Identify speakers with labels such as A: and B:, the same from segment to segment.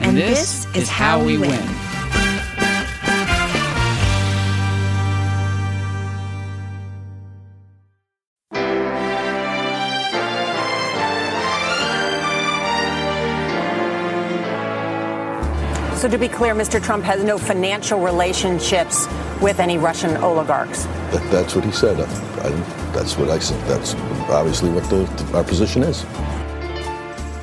A: And, and this, this, is how, how we win. win.
B: So, to be clear, Mr. Trump has no financial relationships with any Russian oligarchs.
C: That, that's what he said. I, I, that's what I said. That's obviously what the, our position is.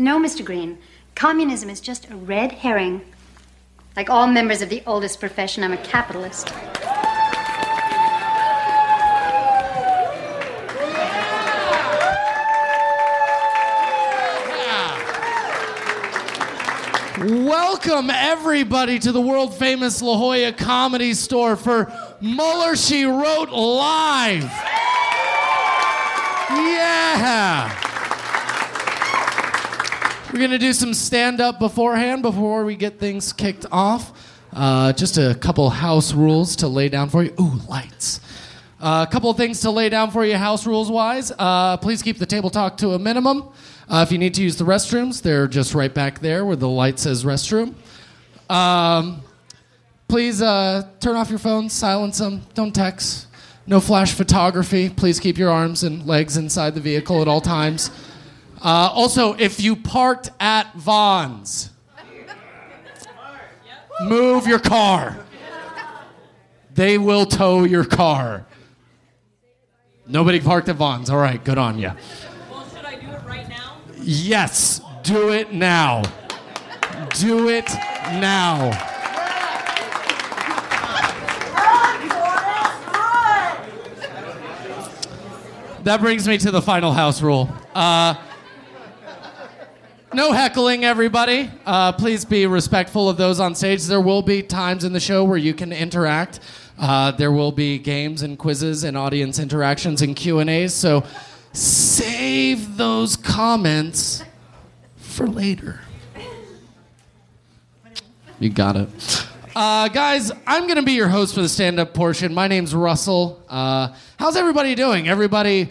D: No, Mr. Green. Communism is just a red herring. Like all members of the oldest profession, I'm a capitalist.
E: Welcome, everybody, to the world famous La Jolla Comedy Store for Mueller She Wrote Live. Yeah. We're going to do some stand up beforehand before we get things kicked off. Uh, just a couple house rules to lay down for you. Ooh, lights. Uh, a couple things to lay down for you, house rules wise. Uh, please keep the table talk to a minimum. Uh, if you need to use the restrooms, they're just right back there where the light says restroom. Um, please uh, turn off your phones, silence them, don't text. No flash photography. Please keep your arms and legs inside the vehicle at all times. Uh, also, if you parked at Vons, move your car. They will tow your car. Nobody parked at Vons. All right, good on you. Well, should I do it right now? Yes, do it now. Do it now. That brings me to the final house rule. Uh, no heckling, everybody. Uh, please be respectful of those on stage. There will be times in the show where you can interact. Uh, there will be games and quizzes and audience interactions and Q and A's. So save those comments for later. You got it. Uh, guys, I'm going to be your host for the stand up portion. My name's Russell. Uh, how's everybody doing? Everybody,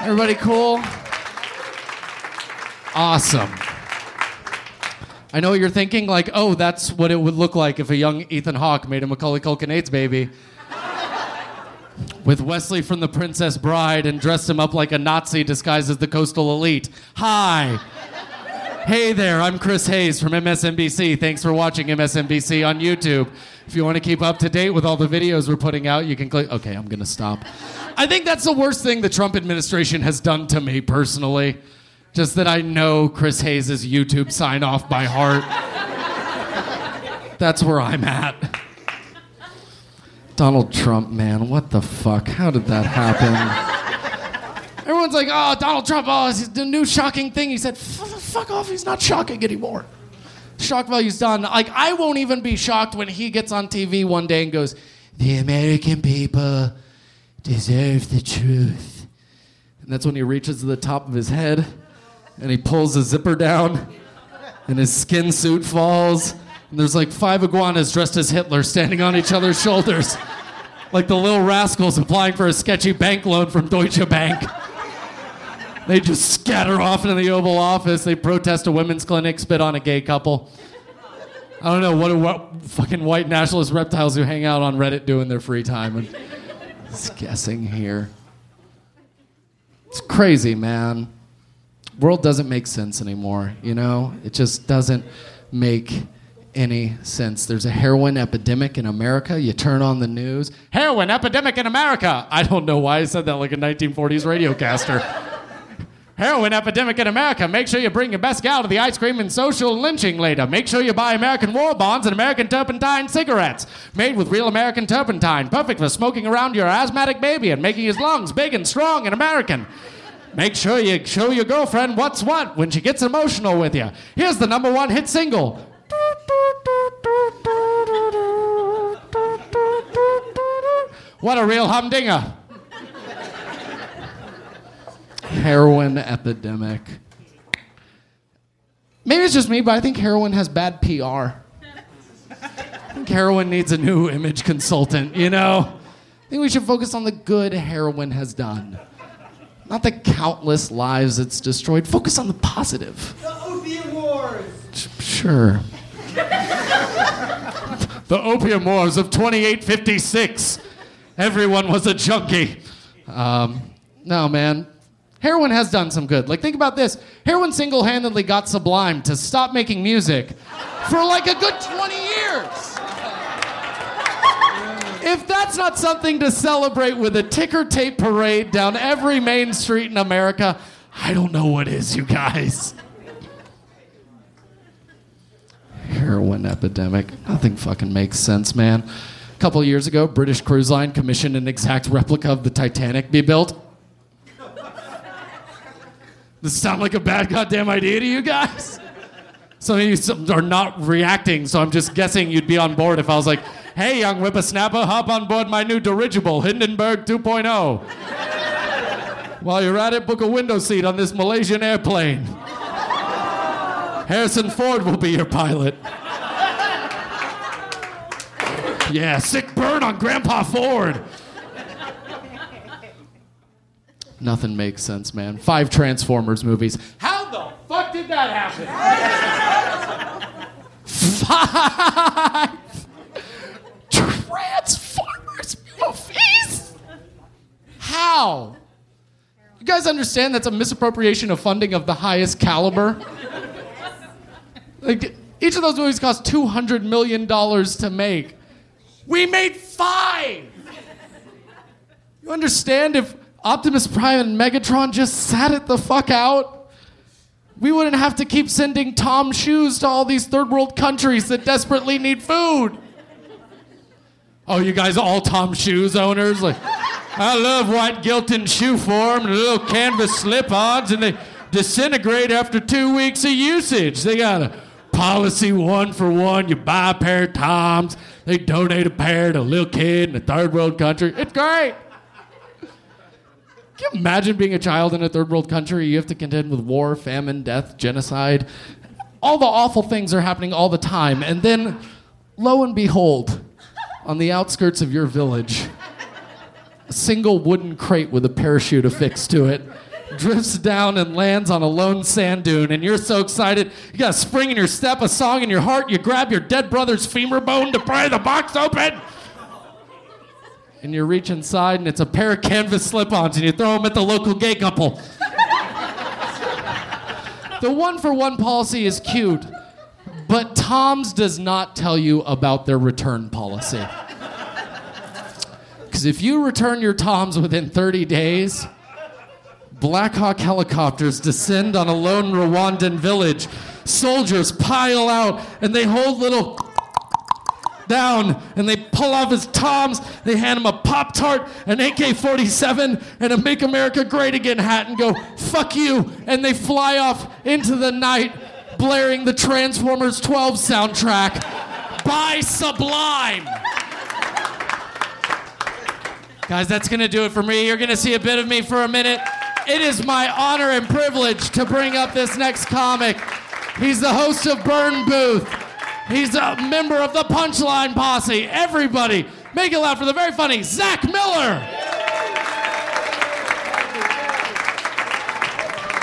E: everybody cool? Awesome. I know what you're thinking, like, oh, that's what it would look like if a young Ethan Hawke made a Macaulay Culkin AIDS baby with Wesley from The Princess Bride and dressed him up like a Nazi disguised as the coastal elite. Hi. Hey there, I'm Chris Hayes from MSNBC. Thanks for watching MSNBC on YouTube. If you want to keep up to date with all the videos we're putting out, you can click. Okay, I'm going to stop. I think that's the worst thing the Trump administration has done to me personally. Just that I know Chris Hayes' YouTube sign off by heart. That's where I'm at. Donald Trump, man, what the fuck? How did that happen? Everyone's like, oh, Donald Trump, oh, it's the new shocking thing. He said, fuck off, he's not shocking anymore. Shock value's done. Like, I won't even be shocked when he gets on TV one day and goes, the American people deserve the truth. And that's when he reaches to the top of his head and he pulls the zipper down and his skin suit falls. And there's like five iguanas dressed as Hitler standing on each other's shoulders, like the little rascals applying for a sketchy bank loan from Deutsche Bank. They just scatter off into the Oval Office. They protest a women's clinic, spit on a gay couple. I don't know what what fucking white nationalist reptiles who hang out on Reddit do in their free time. I'm just guessing here. It's crazy, man. World doesn't make sense anymore, you know? It just doesn't make any sense. There's a heroin epidemic in America. You turn on the news, heroin epidemic in America. I don't know why I said that like a 1940s radiocaster. heroin epidemic in America. Make sure you bring your best gal to the ice cream and social lynching later. Make sure you buy American war bonds and American turpentine cigarettes. Made with real American turpentine. Perfect for smoking around your asthmatic baby and making his lungs big and strong and American. Make sure you show your girlfriend what's what when she gets emotional with you. Here's the number one hit single what a real humdinger. heroin epidemic. Maybe it's just me, but I think heroin has bad PR. I think heroin needs a new image consultant, you know? I think we should focus on the good heroin has done. Not the countless lives it's destroyed. Focus on the positive.
F: The opium wars.
E: Sure. the opium wars of 2856. Everyone was a junkie. Um, no, man. Heroin has done some good. Like, think about this. Heroin single handedly got Sublime to stop making music for like a good 20 years. If that's not something to celebrate with a ticker tape parade down every main street in America, I don't know what is, you guys. Heroin epidemic. Nothing fucking makes sense, man. A couple years ago, British Cruise Line commissioned an exact replica of the Titanic be built. Does this sound like a bad goddamn idea to you guys? Some of you are not reacting, so I'm just guessing you'd be on board if I was like, hey, young whippersnapper, hop on board my new dirigible, Hindenburg 2.0. While you're at it, book a window seat on this Malaysian airplane. Harrison Ford will be your pilot. Yeah, sick burn on Grandpa Ford. Nothing makes sense, man. Five Transformers movies. How the fuck did that happen? Five Transformers movies? How? You guys understand that's a misappropriation of funding of the highest caliber? Like, each of those movies cost $200 million to make. We made five! You understand if Optimus Prime and Megatron just sat it the fuck out? We wouldn't have to keep sending Tom shoes to all these third world countries that desperately need food. Oh, you guys all Tom shoes owners? Like, I love white Gilton shoe form and little canvas slip ons, and they disintegrate after two weeks of usage. They got a policy one for one. You buy a pair of Toms, they donate a pair to a little kid in a third world country. It's great. Can you imagine being a child in a third world country? You have to contend with war, famine, death, genocide. All the awful things are happening all the time. And then, lo and behold, on the outskirts of your village, a single wooden crate with a parachute affixed to it drifts down and lands on a lone sand dune, and you're so excited. You got a spring in your step, a song in your heart. You grab your dead brother's femur bone to pry the box open. And you reach inside, and it's a pair of canvas slip ons, and you throw them at the local gay couple. the one for one policy is cute, but Tom's does not tell you about their return policy. Because if you return your Toms within 30 days, Black Hawk helicopters descend on a lone Rwandan village. Soldiers pile out and they hold little down and they pull off his toms. They hand him a Pop Tart, an AK 47, and a Make America Great Again hat and go, fuck you. And they fly off into the night, blaring the Transformers 12 soundtrack by Sublime. Guys, that's going to do it for me. You're going to see a bit of me for a minute. It is my honor and privilege to bring up this next comic. He's the host of Burn Booth. He's a member of the Punchline Posse. Everybody, make it loud for the very funny Zach Miller.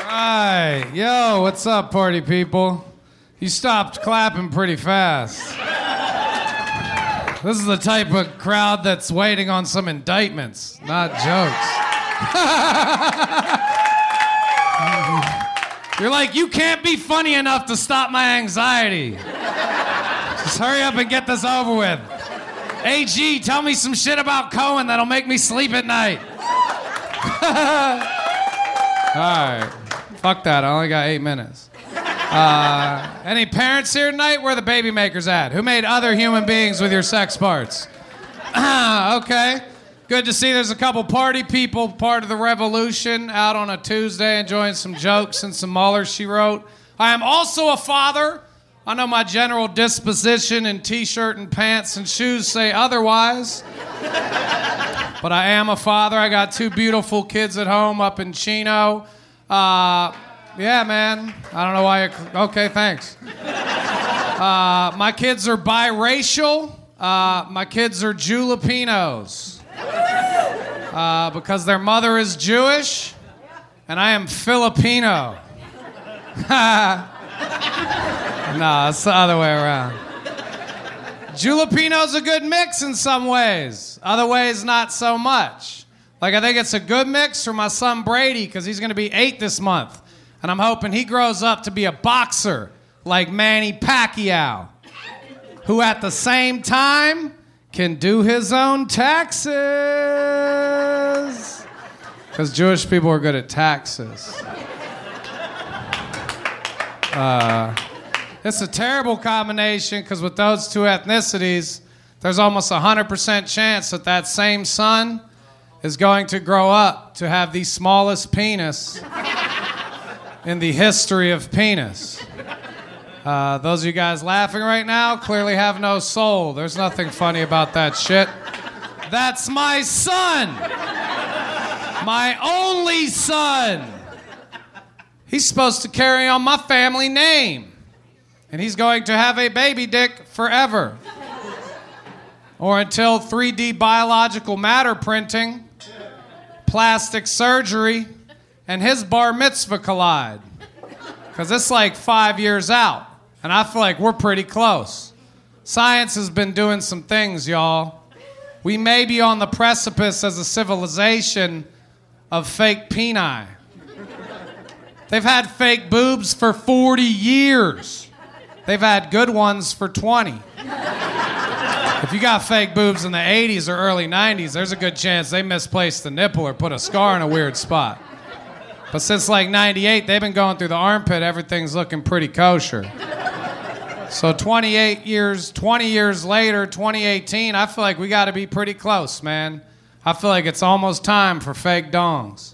F: Right. Yo, what's up, party people? You stopped clapping pretty fast. This is the type of crowd that's waiting on some indictments, not jokes. You're like, you can't be funny enough to stop my anxiety. Just hurry up and get this over with. AG, tell me some shit about Cohen that'll make me sleep at night. All right. Fuck that. I only got eight minutes. Uh, any parents here tonight? Where the baby makers at? Who made other human beings with your sex parts? okay. Good to see there's a couple party people part of the revolution out on a Tuesday enjoying some jokes and some Mueller she wrote. I am also a father. I know my general disposition in t shirt and pants and shoes say otherwise. but I am a father. I got two beautiful kids at home up in Chino. Uh, yeah, man. I don't know why. You're, okay, thanks. Uh, my kids are biracial. Uh, my kids are Julapinos. Uh, because their mother is Jewish and I am Filipino. no, it's the other way around. Julapino's a good mix in some ways, other ways, not so much. Like, I think it's a good mix for my son Brady because he's going to be eight this month. And I'm hoping he grows up to be a boxer like Manny Pacquiao, who at the same time can do his own taxes. Because Jewish people are good at taxes. Uh, it's a terrible combination because with those two ethnicities, there's almost a 100% chance that that same son is going to grow up to have the smallest penis in the history of penis. Uh, those of you guys laughing right now clearly have no soul. There's nothing funny about that shit. That's my son. My only son. He's supposed to carry on my family name. And he's going to have a baby dick forever. Or until 3D biological matter printing, plastic surgery, and his bar mitzvah collide. Because it's like five years out. And I feel like we're pretty close. Science has been doing some things, y'all. We may be on the precipice as a civilization of fake peni. They've had fake boobs for 40 years. They've had good ones for 20. If you got fake boobs in the 80s or early 90s, there's a good chance they misplaced the nipple or put a scar in a weird spot. But since like 98, they've been going through the armpit, everything's looking pretty kosher. So 28 years, 20 years later, 2018, I feel like we got to be pretty close, man. I feel like it's almost time for fake dongs.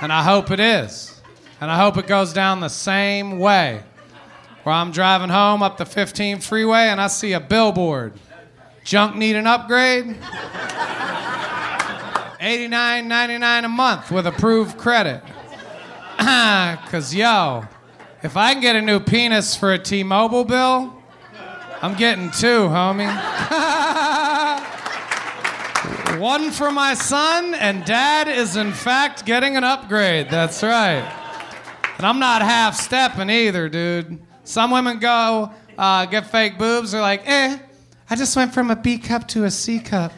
F: And I hope it is. And I hope it goes down the same way. Where I'm driving home up the 15 freeway and I see a billboard. Junk need an upgrade? $89.99 a month with approved credit. Because, yo, if I can get a new penis for a T Mobile bill, I'm getting two, homie. One for my son, and dad is in fact getting an upgrade. That's right. And I'm not half stepping either, dude. Some women go uh, get fake boobs, they're like, eh, I just went from a B cup to a C cup.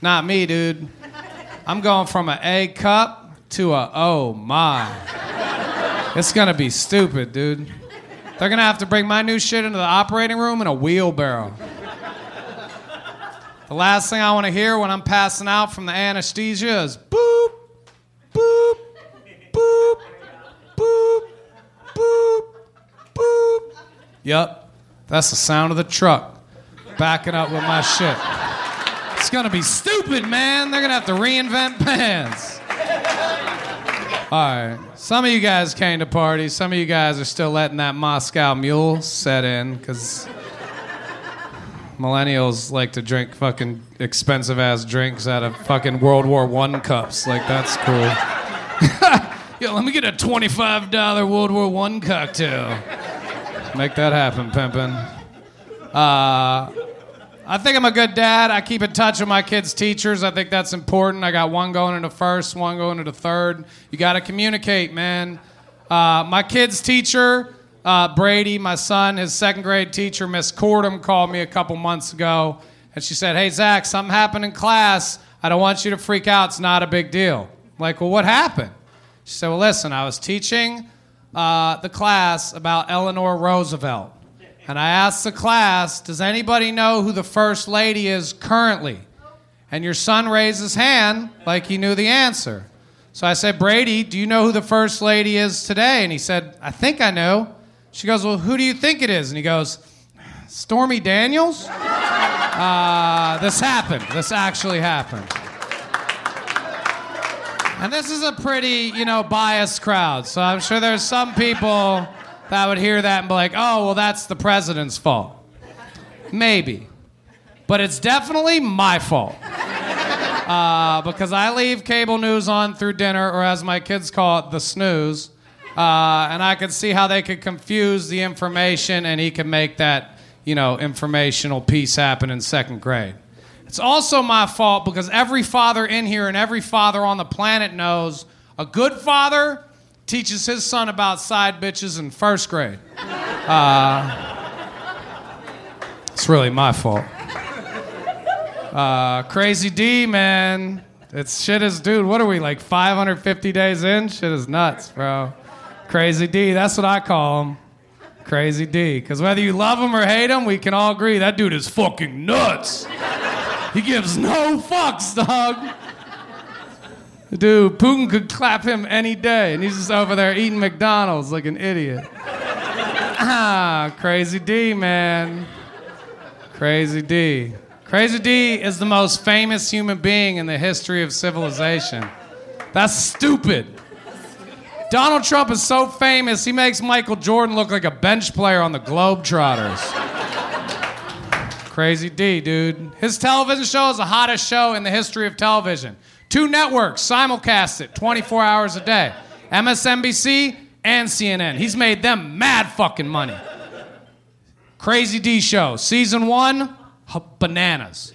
F: Not me, dude. I'm going from an A cup to a oh my. It's gonna be stupid, dude. They're gonna have to bring my new shit into the operating room in a wheelbarrow. The last thing I wanna hear when I'm passing out from the anesthesia is boop, boop. That's the sound of the truck. backing up with my shit. It's gonna be stupid, man. They're gonna have to reinvent bands. All right. Some of you guys came to parties. Some of you guys are still letting that Moscow mule set in because millennials like to drink fucking expensive ass drinks out of fucking World War One cups. Like that's cool. Yo, let me get a twenty-five dollar World War One cocktail. Make that happen, pimpin'. Uh, I think I'm a good dad. I keep in touch with my kids' teachers. I think that's important. I got one going into first, one going into third. You got to communicate, man. Uh, my kid's teacher, uh, Brady, my son, his second grade teacher, Miss Cordham, called me a couple months ago, and she said, "Hey Zach, something happened in class. I don't want you to freak out. It's not a big deal." I'm like, well, what happened? She said, well, listen, I was teaching uh, the class about Eleanor Roosevelt. And I asked the class, does anybody know who the first lady is currently? And your son raised his hand like he knew the answer. So I said, Brady, do you know who the first lady is today? And he said, I think I know. She goes, Well, who do you think it is? And he goes, Stormy Daniels? Uh, this happened. This actually happened. And this is a pretty, you know, biased crowd. So I'm sure there's some people that would hear that and be like, oh, well, that's the president's fault. Maybe. But it's definitely my fault. Uh, because I leave cable news on through dinner, or as my kids call it, the snooze. Uh, and I could see how they could confuse the information and he could make that, you know, informational piece happen in second grade. It's also my fault because every father in here and every father on the planet knows a good father teaches his son about side bitches in first grade. Uh, it's really my fault. Uh, Crazy D, man. It's shit is, dude, what are we, like 550 days in? Shit is nuts, bro. Crazy D, that's what I call him. Crazy D. Because whether you love him or hate him, we can all agree that dude is fucking nuts. He gives no fucks, dog. Dude, Putin could clap him any day, and he's just over there eating McDonald's like an idiot. Ah, Crazy D, man. Crazy D. Crazy D is the most famous human being in the history of civilization. That's stupid. Donald Trump is so famous, he makes Michael Jordan look like a bench player on the Globetrotters. Crazy D, dude. His television show is the hottest show in the history of television. Two networks simulcast it 24 hours a day MSNBC and CNN. He's made them mad fucking money. Crazy D show. Season one, bananas.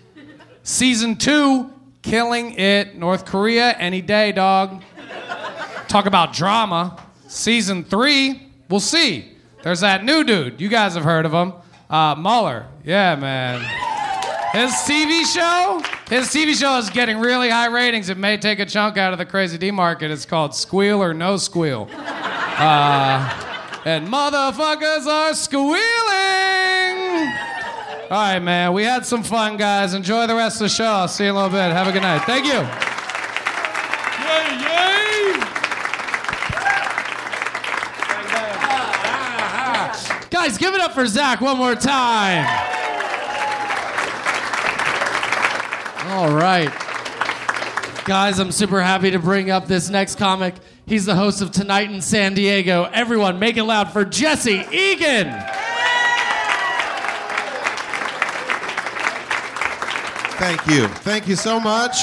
F: Season two, killing it. North Korea, any day, dog. Talk about drama. Season three, we'll see. There's that new dude. You guys have heard of him. Uh, Mueller, yeah, man. His TV show, his TV show is getting really high ratings. It may take a chunk out of the Crazy D market. It's called Squeal or No Squeal. Uh, and motherfuckers are squealing. All right, man. We had some fun, guys. Enjoy the rest of the show. I'll see you in a little bit. Have a good night. Thank you.
E: Guys, give it up for Zach one more time. All right. Guys, I'm super happy to bring up this next comic. He's the host of Tonight in San Diego. Everyone, make it loud for Jesse Egan.
G: Thank you. Thank you so much.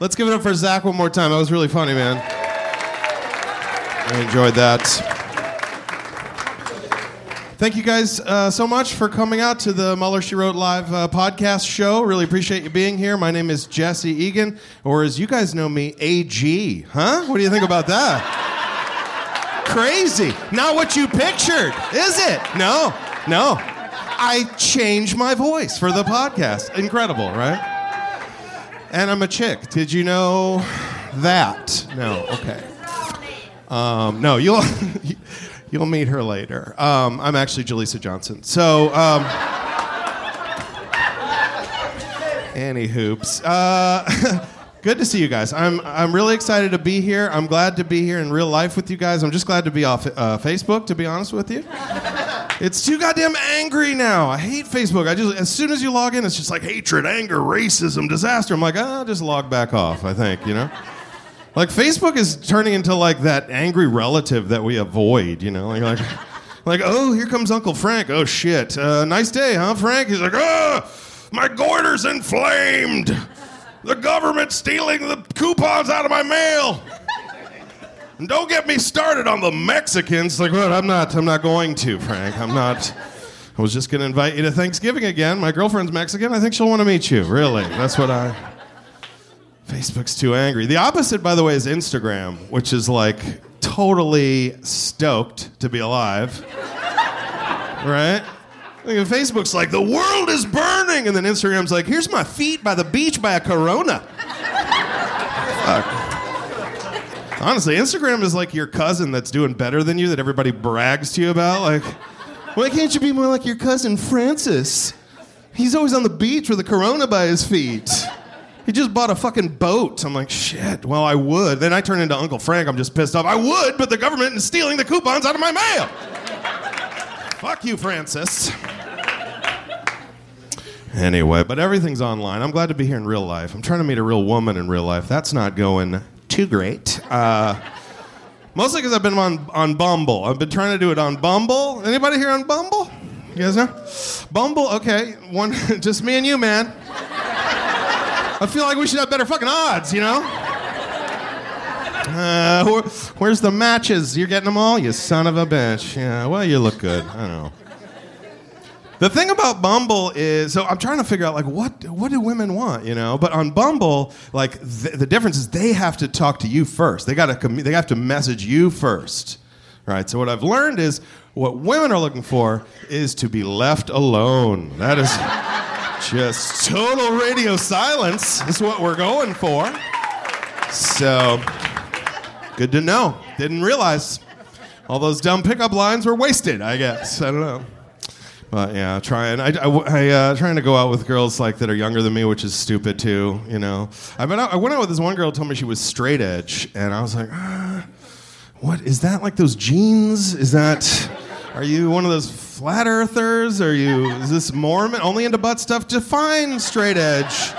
G: Let's give it up for Zach one more time. That was really funny, man. I enjoyed that. Thank you guys uh, so much for coming out to the Mueller She Wrote live uh, podcast show. Really appreciate you being here. My name is Jesse Egan, or as you guys know me, AG. Huh? What do you think about that? Crazy. Not what you pictured, is it? No, no. I changed my voice for the podcast. Incredible, right? And I'm a chick. Did you know that? No. Okay. Um, no, you'll. You'll meet her later. Um, I'm actually Jaleesa Johnson. So, um, Annie Hoops. Uh, good to see you guys. I'm, I'm really excited to be here. I'm glad to be here in real life with you guys. I'm just glad to be off uh, Facebook, to be honest with you. It's too goddamn angry now. I hate Facebook. I just as soon as you log in, it's just like hatred, anger, racism, disaster. I'm like, ah, just log back off. I think you know. Like Facebook is turning into like that angry relative that we avoid. You know, like like, like oh, here comes Uncle Frank. Oh shit, uh, nice day, huh, Frank? He's like, ah, my goiter's inflamed. The government's stealing the coupons out of my mail. And don't get me started on the Mexicans. Like, what? I'm not. I'm not going to, Frank. I'm not. I was just going to invite you to Thanksgiving again. My girlfriend's Mexican. I think she'll want to meet you. Really, that's what I. Facebook's too angry. The opposite, by the way, is Instagram, which is like totally stoked to be alive. right? Like, Facebook's like, the world is burning. And then Instagram's like, here's my feet by the beach by a corona. Fuck. Honestly, Instagram is like your cousin that's doing better than you that everybody brags to you about. Like, why can't you be more like your cousin Francis? He's always on the beach with a corona by his feet. He just bought a fucking boat. I'm like, shit, well, I would. Then I turn into Uncle Frank. I'm just pissed off. I would, but the government is stealing the coupons out of my mail. Fuck you, Francis. Anyway, but everything's online. I'm glad to be here in real life. I'm trying to meet a real woman in real life. That's not going too great. Uh, mostly because I've been on on Bumble. I've been trying to do it on Bumble. Anybody here on Bumble? You guys know? Bumble. Okay, one. Just me and you, man. I feel like we should have better fucking odds, you know? Uh, where, where's the matches? You're getting them all? You son of a bitch. Yeah, well, you look good. I know. The thing about Bumble is, so I'm trying to figure out like what what do women want, you know? But on Bumble, like th- the difference is they have to talk to you first. They got to commu- they have to message you first, right? So what I've learned is what women are looking for is to be left alone. That is just total radio silence. Is what we're going for. So good to know. Didn't realize all those dumb pickup lines were wasted. I guess I don't know. But yeah, trying. I, I, I uh, trying to go out with girls like that are younger than me, which is stupid too. You know, I went out, I went out with this one girl told me she was straight edge, and I was like, ah, what is that? Like those jeans? Is that? Are you one of those flat earthers? Are you? Is this Mormon? Only into butt stuff? Define straight edge,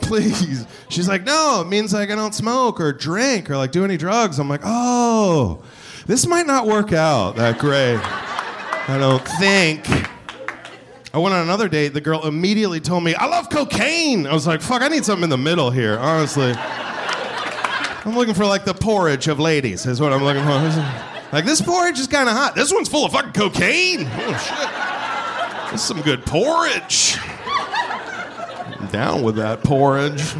G: please. She's like, no, it means like I don't smoke or drink or like do any drugs. I'm like, oh, this might not work out that great. I don't think. I went on another date. The girl immediately told me, I love cocaine. I was like, fuck, I need something in the middle here, honestly. I'm looking for like the porridge of ladies, is what I'm looking for. Like, this porridge is kind of hot. This one's full of fucking cocaine. Oh, shit. This is some good porridge. I'm down with that porridge.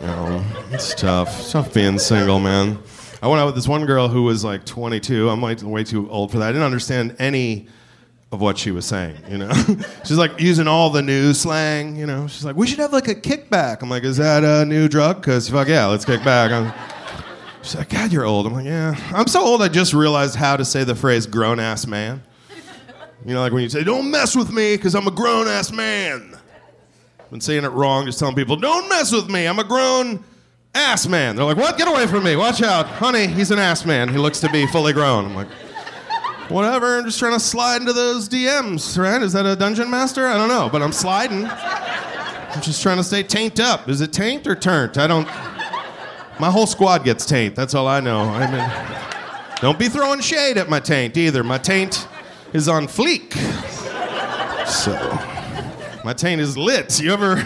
G: You know, it's tough. It's tough being single, man. I went out with this one girl who was like 22. I'm like way too old for that. I didn't understand any of what she was saying, you know? She's like using all the new slang, you know? She's like, we should have like a kickback. I'm like, is that a new drug? Because fuck yeah, let's kick back. I'm, she's like, God, you're old. I'm like, yeah. I'm so old I just realized how to say the phrase grown ass man. You know, like when you say, don't mess with me because I'm a grown ass man. I've been saying it wrong, just telling people, don't mess with me. I'm a grown ass man. They're like, what? Get away from me. Watch out. Honey, he's an ass man. He looks to be fully grown. I'm like, whatever. I'm just trying to slide into those DMs, right? Is that a dungeon master? I don't know, but I'm sliding. I'm just trying to stay taint up. Is it taint or turnt? I don't. My whole squad gets taint. That's all I know. I mean, don't be throwing shade at my taint either. My taint is on fleek. So, my taint is lit. You ever.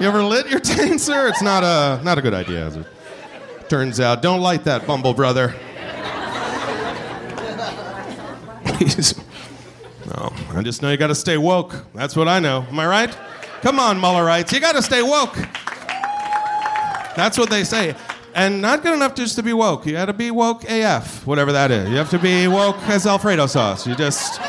G: You ever lit your taint, sir? It's not a not a good idea, as it turns out. Don't light that, Bumble brother. No, I just know you got to stay woke. That's what I know. Am I right? Come on, Mullerites, you got to stay woke. That's what they say. And not good enough just to be woke. You got to be woke AF, whatever that is. You have to be woke as Alfredo sauce. You just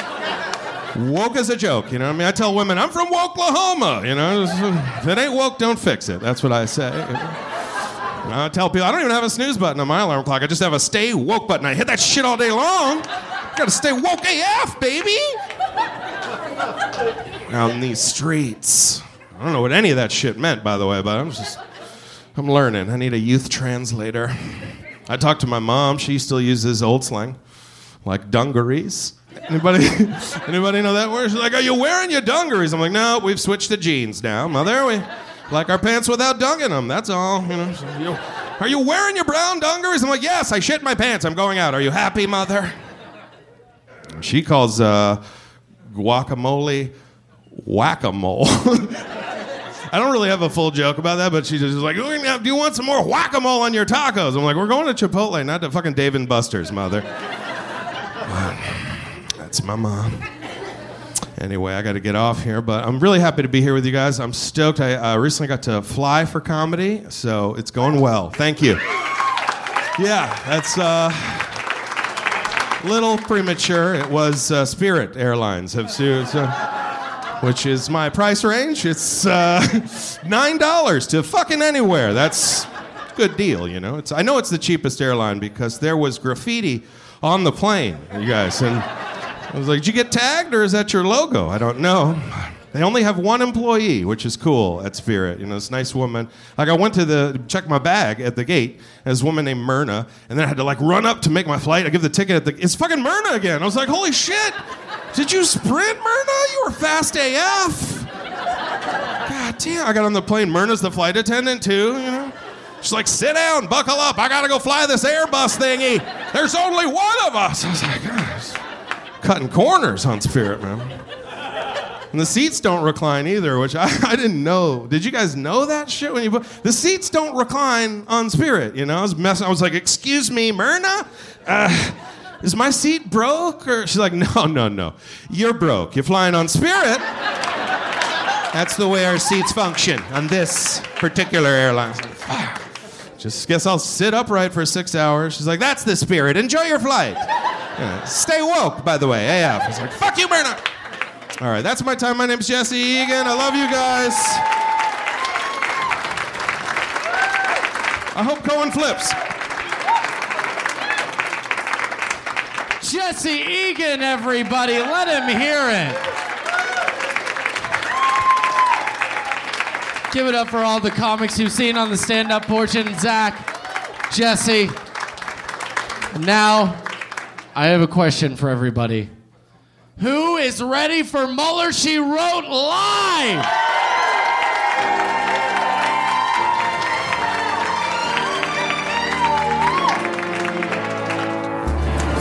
G: woke as a joke. You know what I mean? I tell women, I'm from Oklahoma. You know, if it ain't woke, don't fix it. That's what I say. And I tell people, I don't even have a snooze button on my alarm clock. I just have a stay woke button. I hit that shit all day long. Gotta stay woke AF, baby. Out in these streets. I don't know what any of that shit meant, by the way, but I'm just, I'm learning. I need a youth translator. I talked to my mom. She still uses old slang. like dungarees. Anybody, anybody know that word? She's like, "Are you wearing your dungarees?" I'm like, "No, we've switched to jeans now, mother. We like our pants without dung in them. That's all." You know. So, you, are you wearing your brown dungarees? I'm like, "Yes, I shit my pants. I'm going out. Are you happy, mother?" She calls uh, guacamole whack-a-mole. I don't really have a full joke about that, but she's just like, "Do you want some more whack-a-mole on your tacos?" I'm like, "We're going to Chipotle, not to fucking Dave and Buster's, mother." That's my mom. Anyway, I got to get off here, but I'm really happy to be here with you guys. I'm stoked. I uh, recently got to fly for comedy, so it's going well. Thank you. Yeah, that's uh, a little premature. It was uh, Spirit Airlines have sued. So which is my price range. It's uh, nine dollars to fucking anywhere. That's good deal, you know. It's I know it's the cheapest airline because there was graffiti on the plane, you guys, and I was like, "Did you get tagged or is that your logo?" I don't know. They only have one employee, which is cool at Spirit. You know, this nice woman. Like I went to the check my bag at the gate. And this woman named Myrna, and then I had to like run up to make my flight. I give the ticket at the. It's fucking Myrna again. I was like, holy shit! Did you sprint, Myrna? You were fast AF. God damn! I got on the plane. Myrna's the flight attendant too. You know. She's like, sit down, buckle up. I gotta go fly this Airbus thingy. There's only one of us. I was like, gosh, cutting corners on Spirit, man. And the seats don't recline either, which I, I didn't know. Did you guys know that shit when you put the seats don't recline on Spirit? You know, I was messing. I was like, "Excuse me, Myrna, uh, is my seat broke?" Or she's like, "No, no, no, you're broke. You're flying on Spirit. That's the way our seats function on this particular airline." Just guess I'll sit upright for six hours. She's like, "That's the spirit. Enjoy your flight. Yeah, stay woke, by the way." AF. I was like, "Fuck you, Myrna." All right, that's my time. My name's Jesse Egan. I love you guys. I hope Cohen flips.
E: Jesse Egan, everybody. Let him hear it. Give it up for all the comics you've seen on the stand up portion. Zach, Jesse. Now, I have a question for everybody. Who is ready for Mueller She Wrote Live?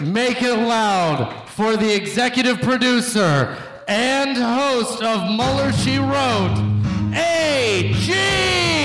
E: make it loud for the executive producer and host of Mueller She Wrote, A.G.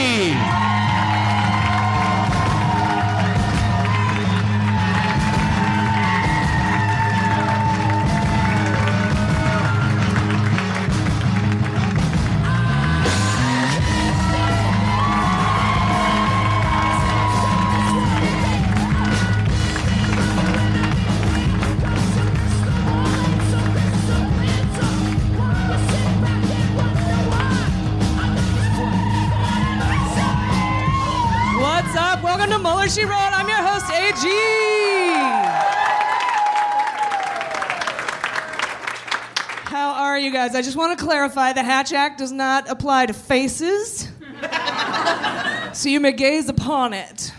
H: guys? I just want to clarify the Hatch Act does not apply to faces. so you may gaze upon it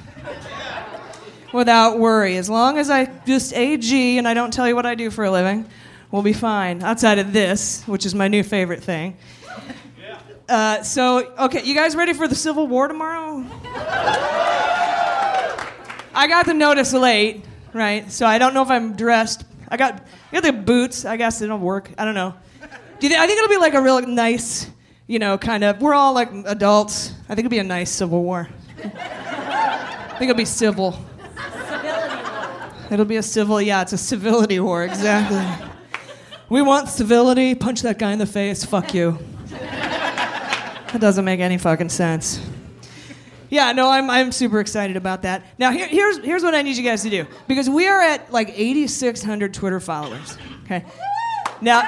H: without worry. As long as I just AG and I don't tell you what I do for a living, we'll be fine. Outside of this, which is my new favorite thing. Uh, so, okay, you guys ready for the Civil War tomorrow? I got the notice late. right? So I don't know if I'm dressed. I got, I got the boots. I guess it'll work. I don't know. Do you I think it'll be like a real nice, you know, kind of. We're all like adults. I think it'll be a nice civil war. I think it'll be civil. It'll be a civil. Yeah, it's a civility war. Exactly. We want civility. Punch that guy in the face. Fuck you. That doesn't make any fucking sense. Yeah, no, I'm, I'm super excited about that. Now, here, here's, here's what I need you guys to do because we are at like 8,600 Twitter followers. Okay. Now,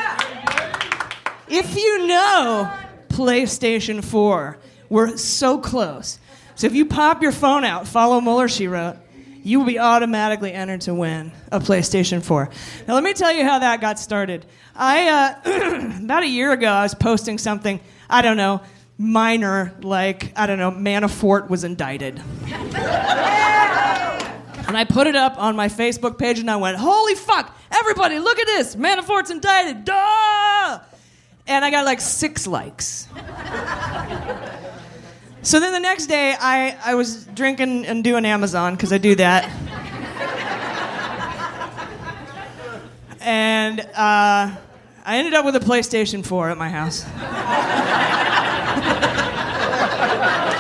H: if you know PlayStation 4, we're so close. So if you pop your phone out, follow Mueller, she wrote, you will be automatically entered to win a PlayStation 4. Now, let me tell you how that got started. I, uh, about a year ago, I was posting something, I don't know, minor, like, I don't know, Manafort was indicted. And I put it up on my Facebook page and I went, holy fuck, everybody, look at this. Manafort's indicted. Duh! And I got like six likes. So then the next day, I, I was drinking and doing Amazon, because I do that. and uh, I ended up with a PlayStation 4 at my house.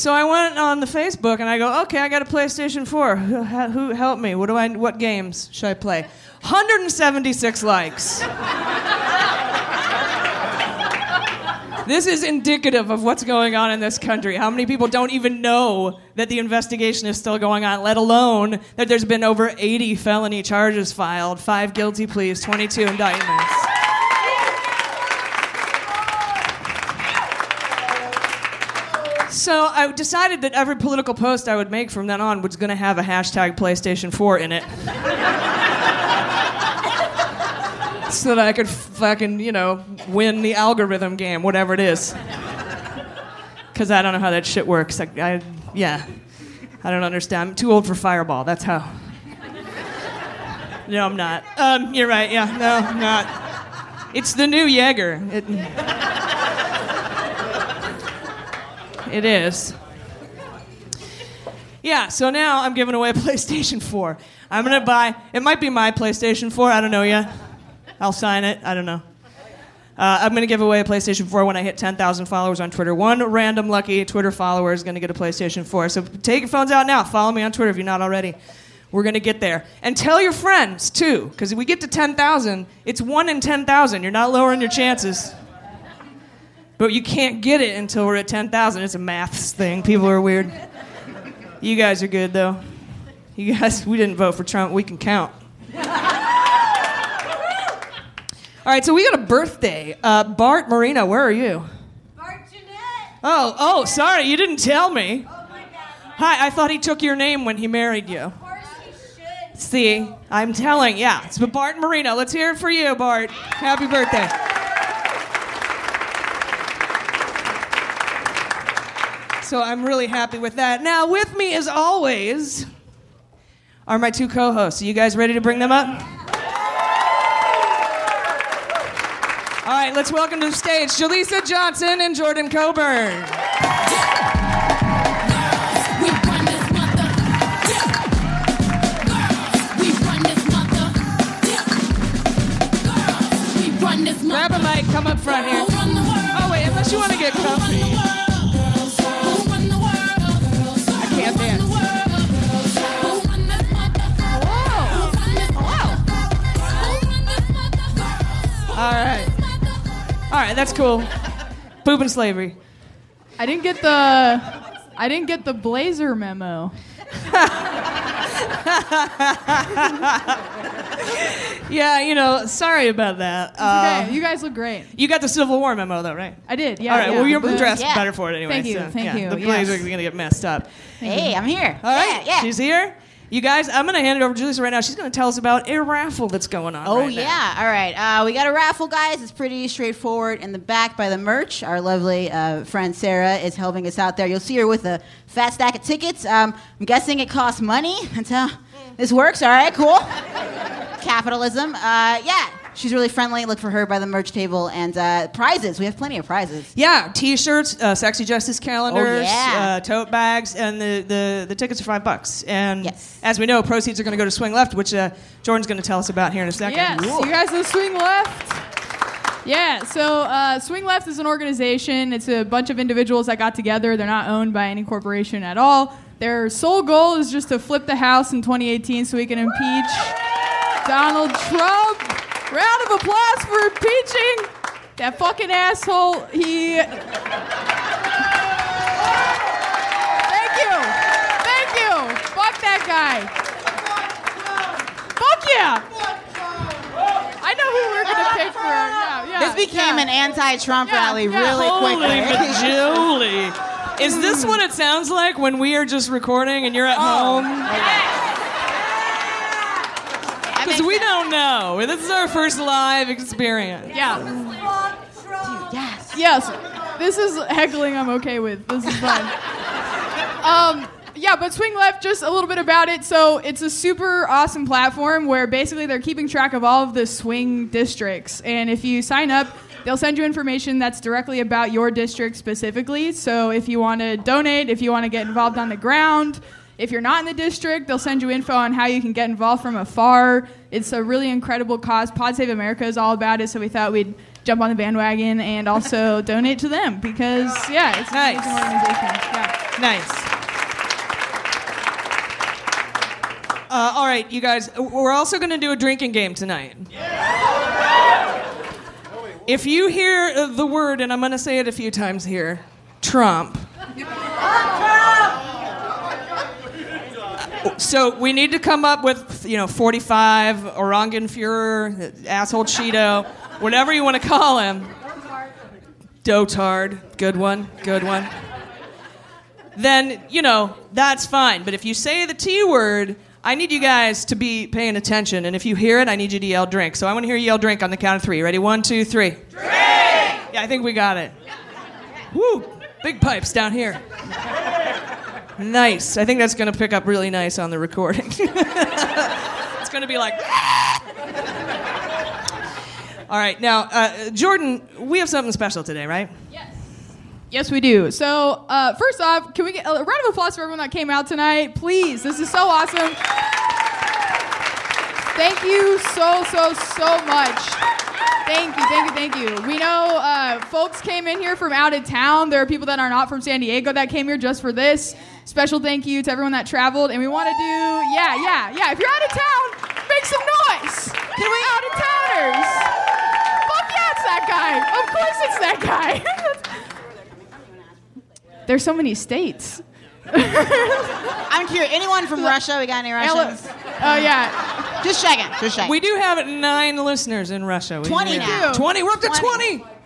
H: So I went on the Facebook and I go, okay, I got a PlayStation 4. Who, who help me? What do I? What games should I play? 176 likes. this is indicative of what's going on in this country. How many people don't even know that the investigation is still going on, let alone that there's been over 80 felony charges filed, five guilty pleas, 22 indictments. So I decided that every political post I would make from then on was going to have a hashtag PlayStation 4 in it. so that I could fucking, you know, win the algorithm game, whatever it is. Because I don't know how that shit works. I, I, yeah. I don't understand. I'm too old for Fireball. That's how. No, I'm not. Um, you're right. Yeah, no, I'm not. It's the new Jaeger. It, it is. Yeah, so now I'm giving away a PlayStation 4. I'm gonna buy, it might be my PlayStation 4, I don't know yet. I'll sign it, I don't know. Uh, I'm gonna give away a PlayStation 4 when I hit 10,000 followers on Twitter. One random lucky Twitter follower is gonna get a PlayStation 4. So take your phones out now. Follow me on Twitter if you're not already. We're gonna get there. And tell your friends too, because if we get to 10,000, it's one in 10,000. You're not lowering your chances. But you can't get it until we're at 10,000. It's a maths thing. People are weird. You guys are good, though. You guys, we didn't vote for Trump. We can count. All right, so we got a birthday. Uh, Bart Marino, where are you?
I: Bart Jeanette.
H: Oh, oh, sorry, you didn't tell me. Oh my God. Hi, I thought he took your name when he married you.
I: Of course he should.
H: See, I'm telling, yeah. It's Bart Marino. Let's hear it for you, Bart. Happy birthday. So I'm really happy with that. Now, with me as always are my two co hosts. Are you guys ready to bring them up? All right, let's welcome to the stage Jaleesa Johnson and Jordan Coburn. Grab a mic, come up front here. Oh, wait, unless you want to get comfy. All right. All right, that's cool. Poop and slavery.
J: I didn't get the I didn't get the blazer memo.
H: yeah, you know, sorry about that. Uh,
J: okay. You guys look great.
H: you got the Civil War memo, though, right?
J: I did. Yeah.
H: All right.
J: yeah.
H: Well, you're
J: The-
H: dressed
J: yeah.
H: better for it anyway.
J: Thank you.
H: so,
J: Thank
H: yeah,
J: you.
H: The
J: yes.
H: blazers are gonna get messed up.
I: Hey, I'm here.
H: All right.
I: Yeah, yeah.
H: She's here. You guys, I'm gonna hand it over to Jaleesa right now. She's gonna tell us about a raffle that's going on.
I: Oh
H: right now.
I: yeah! All right, uh, we got a raffle, guys. It's pretty straightforward. In the back by the merch, our lovely uh, friend Sarah is helping us out there. You'll see her with a fat stack of tickets. Um, I'm guessing it costs money. That's how this works. All right, cool. Capitalism. Uh, yeah, she's really friendly. Look for her by the merch table and uh, prizes. We have plenty of prizes.
H: Yeah, T-shirts, uh, sexy justice calendars,
I: Oh, yeah.
H: uh, tote bags, and the, the, the tickets are five bucks. And as we know, proceeds are going to go to Swing Left, which uh, Jordan's going to tell us about here in a second.
J: Yes, you guys know Swing Left? Yeah, so uh, Swing Left is an organization. It's a bunch of individuals that got together. They're not owned by any corporation at all. Their sole goal is just to flip the House in 2018 so we can impeach Donald Trump. Round of applause for impeaching that fucking asshole. He. Thank you. Thank you. Fuck that guy. Fuck yeah. I know who we're gonna pick for. Yeah, yeah.
I: This became
J: yeah.
I: an anti-Trump
J: Yeah,
I: rally
J: yeah.
I: really
H: Holy
I: quickly.
H: majoli. Is this what it sounds like when we are just recording and you're at oh. home? Because we don't know. This is our first live experience.
J: Yeah. Yes. Yes. This is heckling I'm okay with. This is fun. um, yeah, but Swing Left, just a little bit about it. So it's a super awesome platform where basically they're keeping track of all of the swing districts. And if you sign up, they'll send you information that's directly about your district specifically. So if you want to donate, if you want to get involved on the ground, if you're not in the district, they'll send you info on how you can get involved from afar. It's a really incredible cause. Pod Save America is all about it, so we thought we'd jump on the bandwagon and also donate to them because, yeah, it's
H: Nice.
J: an amazing organization. Yeah.
H: Nice. Uh, all right, you guys. We're also going to do a drinking game tonight. If you hear uh, the word, and I'm going to say it a few times here, Trump. So we need to come up with, you know, 45, Orangenfuhrer, asshole Cheeto, whatever you want to call him. Dotard, good one, good one. Then, you know, that's fine. But if you say the T word, I need you guys to be paying attention. And if you hear it, I need you to yell drink. So I want to hear you yell drink on the count of three. Ready? One, two, three. Drink! Yeah, I think we got it. Woo! Big pipes down here. Nice. I think that's going to pick up really nice on the recording. it's going to be like. All right, now, uh, Jordan, we have something special today, right?
J: Yes, Yes, we do. So, uh, first off, can we get a round of applause for everyone that came out tonight? Please. This is so awesome. Thank you so, so, so much. Thank you, thank you, thank you. We know uh, folks came in here from out of town. There are people that are not from San Diego that came here just for this. Special thank you to everyone that traveled. And we want to do, yeah, yeah, yeah. If you're out of town, make some noise. Can we? Out of towners. Fuck yeah, it's that guy. Of course it's that guy. There's so many states.
I: I'm curious. Anyone from Russia? We got any Russians?
J: Oh yeah.
I: Just checking. Just checking.
H: We do have nine listeners in Russia. We
I: 20
H: do.
I: now.
H: 20. We're up to
I: 20.
H: 20.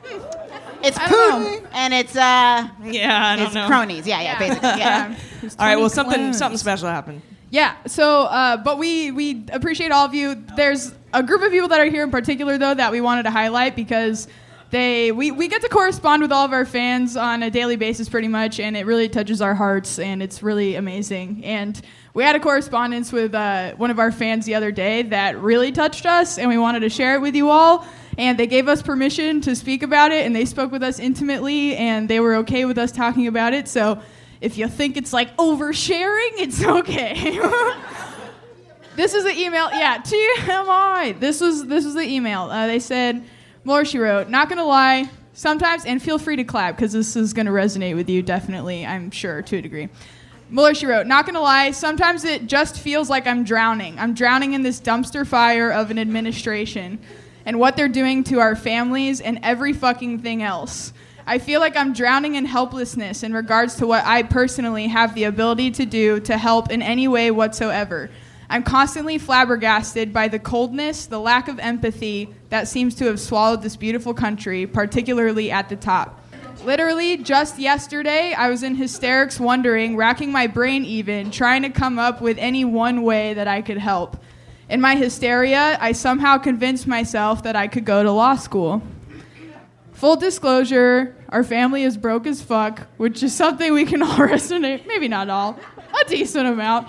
I: It's
J: I don't
I: and it's uh
H: Yeah, I don't
I: it's
H: know.
I: cronies. Yeah, yeah, basically. Yeah.
H: All right, well, something
J: clones.
H: something special happened.
J: Yeah. So, uh, but we we appreciate all of you. There's a group of people that are here in particular though that we wanted to highlight because they we, we get to correspond with all of our fans on a daily basis pretty much and it really touches our hearts and it's really amazing and we had a correspondence with uh, one of our fans the other day that really touched us and we wanted to share it with you all and they gave us permission to speak about it and they spoke with us intimately and they were okay with us talking about it so if you think it's like oversharing it's okay this is the email. Yeah, TMI. This was this was the email. Uh, they said, More she wrote. Not gonna lie. Sometimes, and feel free to clap because this is gonna resonate with you. Definitely, I'm sure to a degree. Mueller, she wrote, not gonna lie, sometimes it just feels like I'm drowning. I'm drowning in this dumpster fire of an administration and what they're doing to our families and every fucking thing else. I feel like I'm drowning in helplessness in regards to what I personally have the ability to do to help in any way whatsoever. I'm constantly flabbergasted by the coldness, the lack of empathy that seems to have swallowed this beautiful country, particularly at the top. Literally, just yesterday, I was in hysterics, wondering, racking my brain even, trying to come up with any one way that I could help. In my hysteria, I somehow convinced myself that I could go to law school. Full disclosure, our family is broke as fuck, which is something we can all resonate, maybe not all, a decent amount.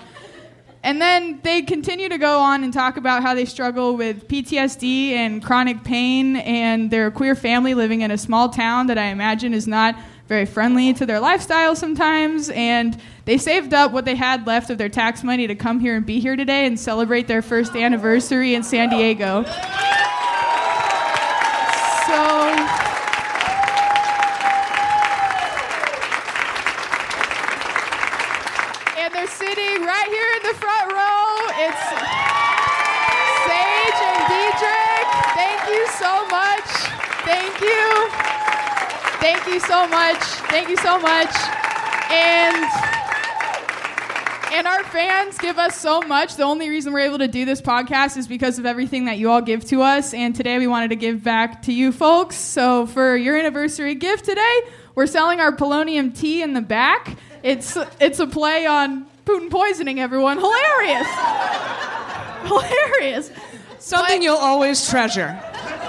J: And then they continue to go on and talk about how they struggle with PTSD and chronic pain, and their queer family living in a small town that I imagine is not very friendly to their lifestyle sometimes. And they saved up what they had left of their tax money to come here and be here today and celebrate their first anniversary in San Diego. So. And they're sitting right here in the front row. It's Sage and Diedrich. Thank you so much. Thank you. Thank you so much. Thank you so much. And and our fans give us so much. The only reason we're able to do this podcast is because of everything that you all give to us. And today we wanted to give back to you folks. So for your anniversary gift today, we're selling our polonium tea in the back. It's it's a play on Putin poisoning everyone. Hilarious. Hilarious.
H: Something you'll always treasure.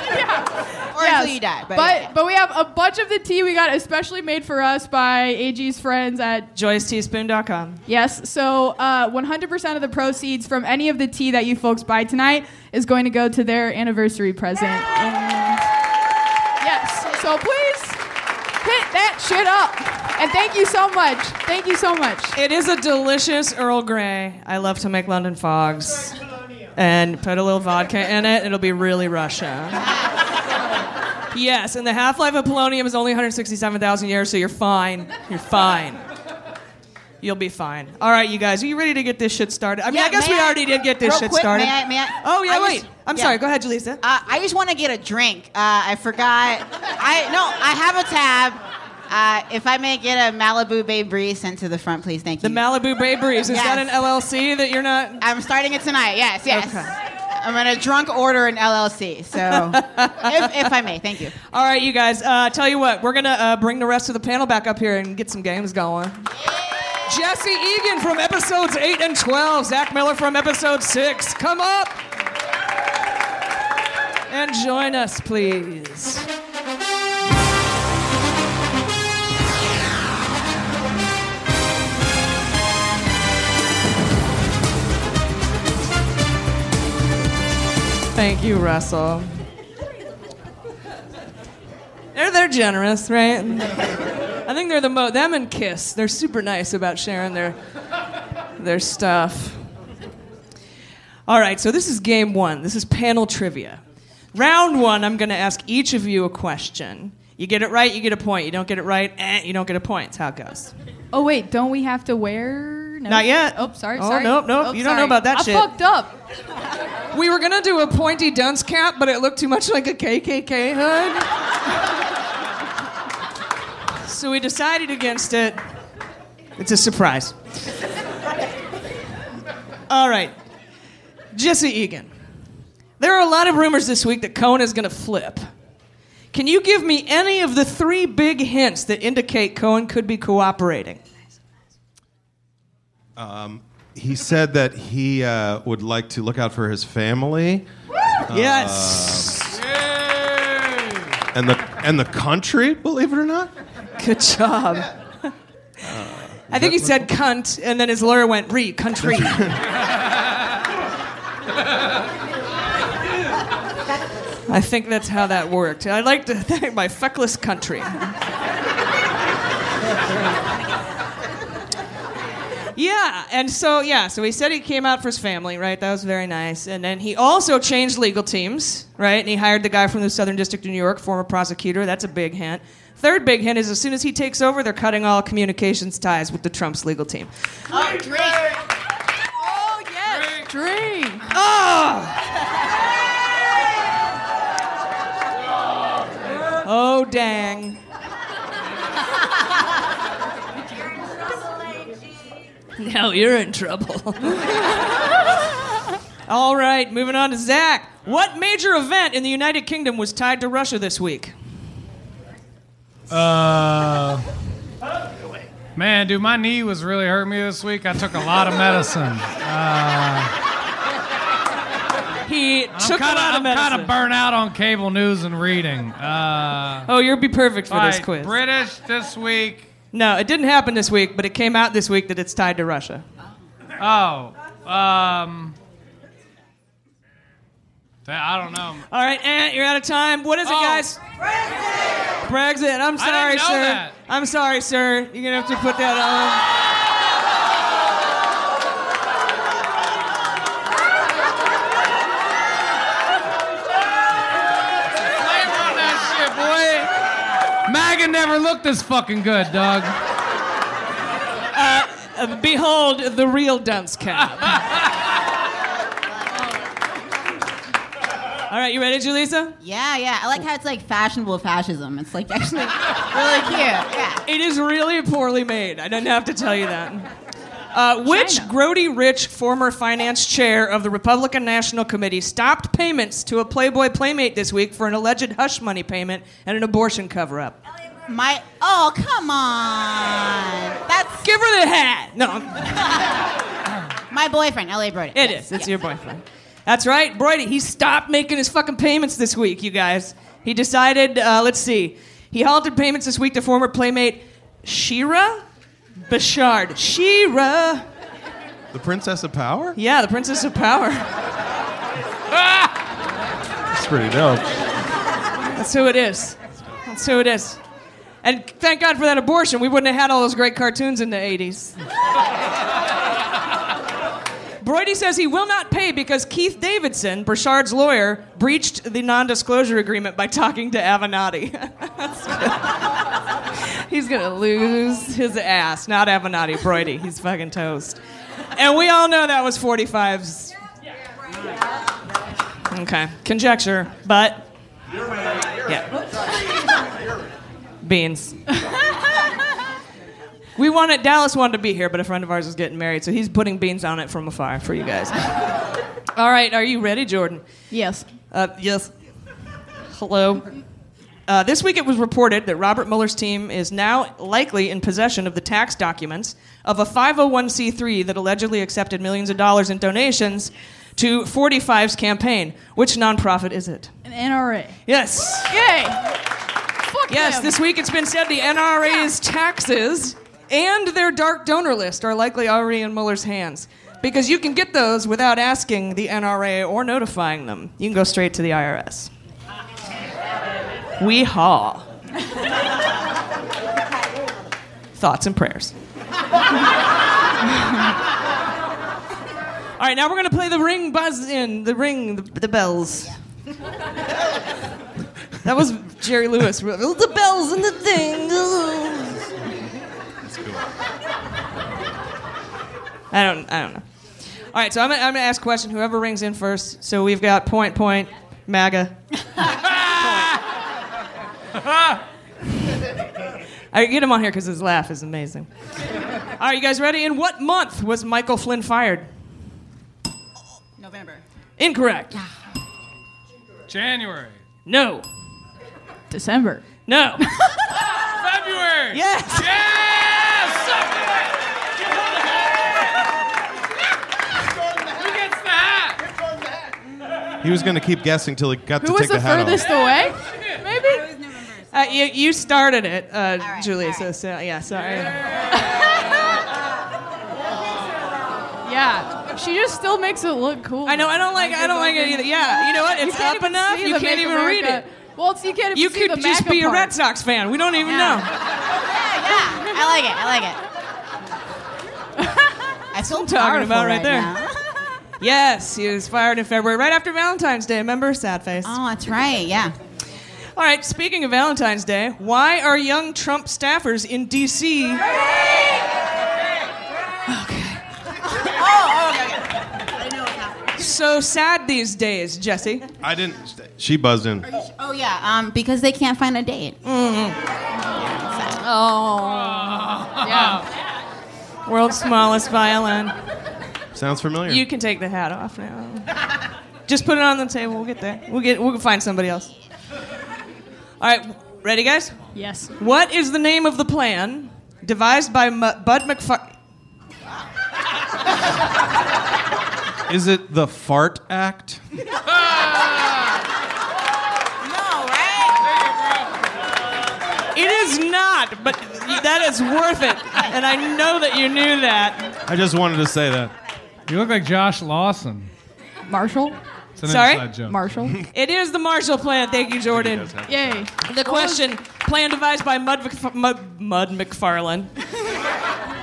I: Or until you die. But,
J: But
I: yeah.
J: but we have a bunch of the tea we got especially made for us by AG's friends at
H: JoyceTeaspoon.com.
J: Yes. So uh, 100% of the proceeds from any of the tea that you folks buy tonight is going to go to their anniversary present. And yes. So please hit that shit up. And thank you so much. Thank you so much.
H: It is a delicious Earl Grey. I love to make London fogs. And put a little vodka in it, it'll be really Russia. yes, and the half life of polonium is only 167,000 years, so you're fine. You're fine. You'll be fine. All right, you guys, are you ready to get this shit started? I mean,
I: Yeah,
H: I guess we already did get this shit
I: quick,
H: started.
I: May I, may I,
H: Oh, yeah,
I: I
H: wait.
I: just-
H: I'm
I: yeah.
H: sorry. Go ahead, Jaleesa.
I: Uh, I just want to get a drink. Uh, I forgot. I no. I have a tab. Uh, if I may get a Malibu Bay Breeze sent to the front, please. Thank you.
H: The Malibu Bay Breeze. Is
I: Yes.
H: that an LLC that you're not?
I: I'm starting it tonight. Yes, yes.
H: Okay.
I: I'm gonna drunk order an LLC. So, if, if I may, thank you.
H: All right, you guys. Uh, tell you what, we're gonna uh, bring the rest of the panel back up here and get some games going. Jesse Egan from episodes eight and twelve. Zach Miller from episode six. Come up and join us, please. Thank you, Russell. They're they're generous, right? I think they're the mo them and Kiss. They're super nice about sharing their their stuff. All right, so this is game one. This is panel trivia. Round one, I'm going to ask each of you a question. You get it right, you get a point. You don't get it right, eh, you don't get a point. That's how it goes.
J: Oh wait, don't we have to wear? No.
H: Not yet.
J: Oh, sorry.
H: Oh,
J: sorry.
H: nope, nope.
J: Oh,
H: You don't know about that
J: I
H: shit.
J: fucked up.
H: We were gonna do a pointy dunce cap, but it looked too much like a KKK hood. so we decided against it. It's a surprise. All right. Jesse Egan. There are a lot of rumors this week that Cohen is gonna flip. Can you give me any of the three big hints that indicate Cohen could be cooperating?
G: Um, he said that he uh, would like to look out for his family.
H: Yes.
G: Uh, and the and the country, believe it or not.
H: Good job. I think he said cunt, and then his lawyer went re country. I think that's how that worked. I'd like to thank my feckless country. Yeah, and so yeah, so he said he came out for his family, right? That was very nice. And then he also changed legal teams, right? And he hired the guy from the Southern District of New York, former prosecutor. That's a big hint. Third big hint is as soon as he takes over, they're cutting all communications ties with the Trump's legal team.
I: Oh, drink.
J: Oh yes, drink. Ah!
H: Oh dang. Now you're in trouble. All right, moving on to Zach. What major event in the United Kingdom was tied to Russia this week?
F: Uh, man, dude, my knee was really hurting me this week. I took a lot of medicine. Uh,
H: He
F: I'm
H: took
F: kinda,
H: a lot of
F: I'm
H: medicine.
F: kind of burnt out on cable news and reading. Uh,
H: Oh, you'll be perfect for this quiz.
F: British this week.
H: No, it didn't happen this week, but it came out this week that it's tied to Russia.
F: Oh, Um. I don't know.
H: All right, Ant, you're out of time. What is it,
F: Oh.
H: guys? Brexit. Brexit.
F: I'm
H: sorry, sir.
F: that.
H: I'm sorry, sir. You're gonna have to put that on.
F: Boy. Never looked this fucking good, dog.
H: Uh, behold the real dunce cap. All right, you ready, Jaleesa?
I: Yeah, yeah. I like how it's like fashionable fascism. It's like actually really cute. Yeah.
H: It is really poorly made. I didn't have to tell you that. Uh, which grody rich former finance chair of the Republican National Committee stopped payments to a Playboy Playmate this week for an alleged hush money payment and an abortion cover up?
I: My oh come on. That's
H: Give her the hat. No,
I: my boyfriend, Elliott Broidy.
H: it is. It's your boyfriend. That's right, Broidy. He stopped making his fucking payments this week, you guys. He decided, uh, let's see, he halted payments this week to former Playmate Shera Bechard. Shera.
G: The Princess of Power?
H: Yeah, the Princess of Power.
G: That's pretty dope.
H: That's who it is. That's who it is. And thank God for that abortion. We wouldn't have had all those great cartoons in the 80s. Broidy says he will not pay because Keith Davidson, Bechard's lawyer, breached the non disclosure agreement by talking to Avenatti. He's going to lose his ass. Not Avenatti, Broidy. He's fucking toast. And we all know that was 45's. Okay. Conjecture, but. Yeah. Beans. We wanted Dallas wanted to be here, but a friend of ours is getting married, so he's putting beans on it from afar for you guys. All right, are you ready, Jordan?
J: Yes.
H: Uh, yes. Hello. Uh, this week it was reported that Robert Mueller's team is now likely in possession of the tax documents of a 501c3 that allegedly accepted millions of dollars in donations to 45's campaign. Which nonprofit is it?
J: An NRA.
H: Yes.
J: Yay!
H: Yes, this week it's been said the NRA's taxes and their dark donor list are likely already in Mueller's hands. Because you can get those without asking the NRA or notifying them. You can go straight to the IRS. We haw. Thoughts and prayers. All right, now we're going to play the ring buzz in, the ring, the, the bells. That was Jerry Lewis. The bells and the thing. I don't. I don't know. All right, so I'm gonna, I'm gonna ask a question. Whoever rings in first. So we've got point, point, MAGA. I get him on here because his laugh is amazing. All right, you guys ready? In what month was Michael Flynn fired?
I: November.
H: Incorrect.
F: January.
H: No.
J: December.
H: No.
F: February.
H: Yes.
F: Who gets the hat?
G: He was going to keep guessing till he got
J: Who
G: to
J: was
G: take
J: the
G: the hat
J: furthest away? Maybe.
H: Uh, you, you started it, uh, Julie. So, so yeah, sorry.
J: Yeah. She just still makes it look cool.
H: I know. I don't like. I don't like it either. Yeah. You know what? It's up enough. You can't
J: Make
H: even read it.
J: Well, it's, you can't even
H: You
J: see
H: could
J: the
H: just
J: MAGA
H: be a
J: part.
H: Red Sox fan. We don't even
I: Yeah.
H: know.
I: Yeah, yeah. I like it. I like it. I feel
H: I'm talking about
I: powerful
H: right there.
I: now.
H: Yes, he was fired in February, right after Valentine's Day. Remember? Sad face.
I: Oh, that's right. Yeah.
H: All right. Speaking of Valentine's Day, why are young Trump staffers in D.C.
I: Oh,
H: so sad these days, Jesse?
G: I didn't. She buzzed in.
I: Oh yeah. Um, because they can't find a date.
H: Mm-hmm.
J: Oh. Yeah.
H: World's smallest violin.
G: Sounds familiar.
H: You can take the hat off now. Just put it on the table. We'll get there. We'll get. We'll find somebody else. All right, ready, guys?
J: Yes.
H: What is the name of the plan devised by M- Bud McFar?
G: Is it the Fart Act? No, right?
H: It is not, but that is worth it, and I know that you knew that.
G: I just wanted to say that.
F: You look like Josh Lawson.
J: Marshall.
F: It's an
H: Sorry?
F: inside joke.
J: Marshall.
H: It is the Marshall Plan. Thank you, Jordan.
J: Yay.
H: The question: Plan devised by Mud, Mc- Mud, Mud McFarlane,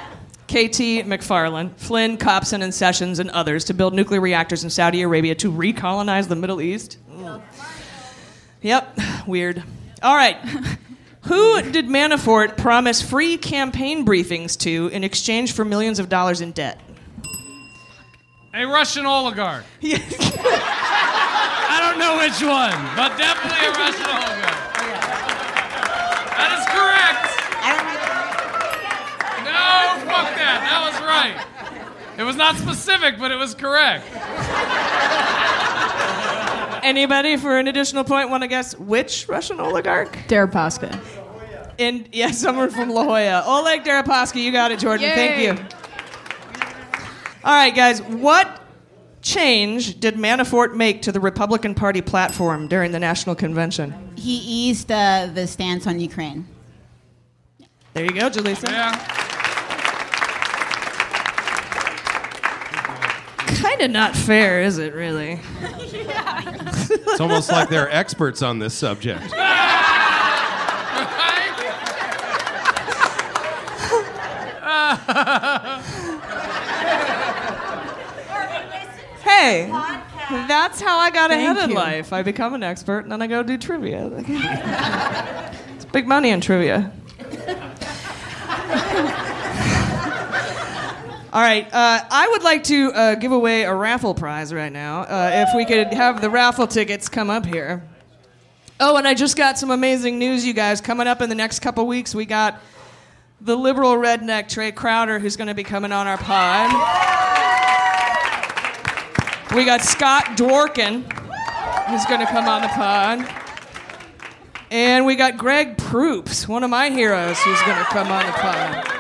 H: KT McFarlane, Flynn, Copson, and Sessions, and others to build nuclear reactors in Saudi Arabia to recolonize the Middle East. Ugh. Yep, weird. All right. Who did Manafort promise free campaign briefings to in exchange for millions of dollars in debt?
F: A Russian oligarch. I don't know which one, but definitely a Russian oligarch. That is correct. No, fuck that. That was right. It was not specific, but it was correct.
H: Anybody for an additional point want to guess which Russian oligarch?
J: Deripaska.
H: And yeah, someone from La Jolla. Oleg Deripaska, you got it, Jordan. Thank you. All right, guys. What change did Manafort make to the Republican Party platform during the national convention?
I: He eased uh, the stance on Ukraine.
H: There you go, Jaleesa.
F: Yeah.
H: Kind of not fair, is it? Really?
G: It's almost like they're experts on this subject.
H: Hey, that's how I got
J: Thank
H: ahead in
J: you.
H: life. I become an expert, and then I go do trivia. it's big money in trivia. All right, uh, I would like to uh, give away a raffle prize right now. Uh, if we could have the raffle tickets come up here. Oh, and I just got some amazing news, you guys. Coming up in the next couple weeks, we got the liberal redneck Trae Crowder, who's going to be coming on our pod. We got Scott Dworkin, who's going to come on the pod. And we got Greg Proops, one of my heroes, who's going to come on the pod.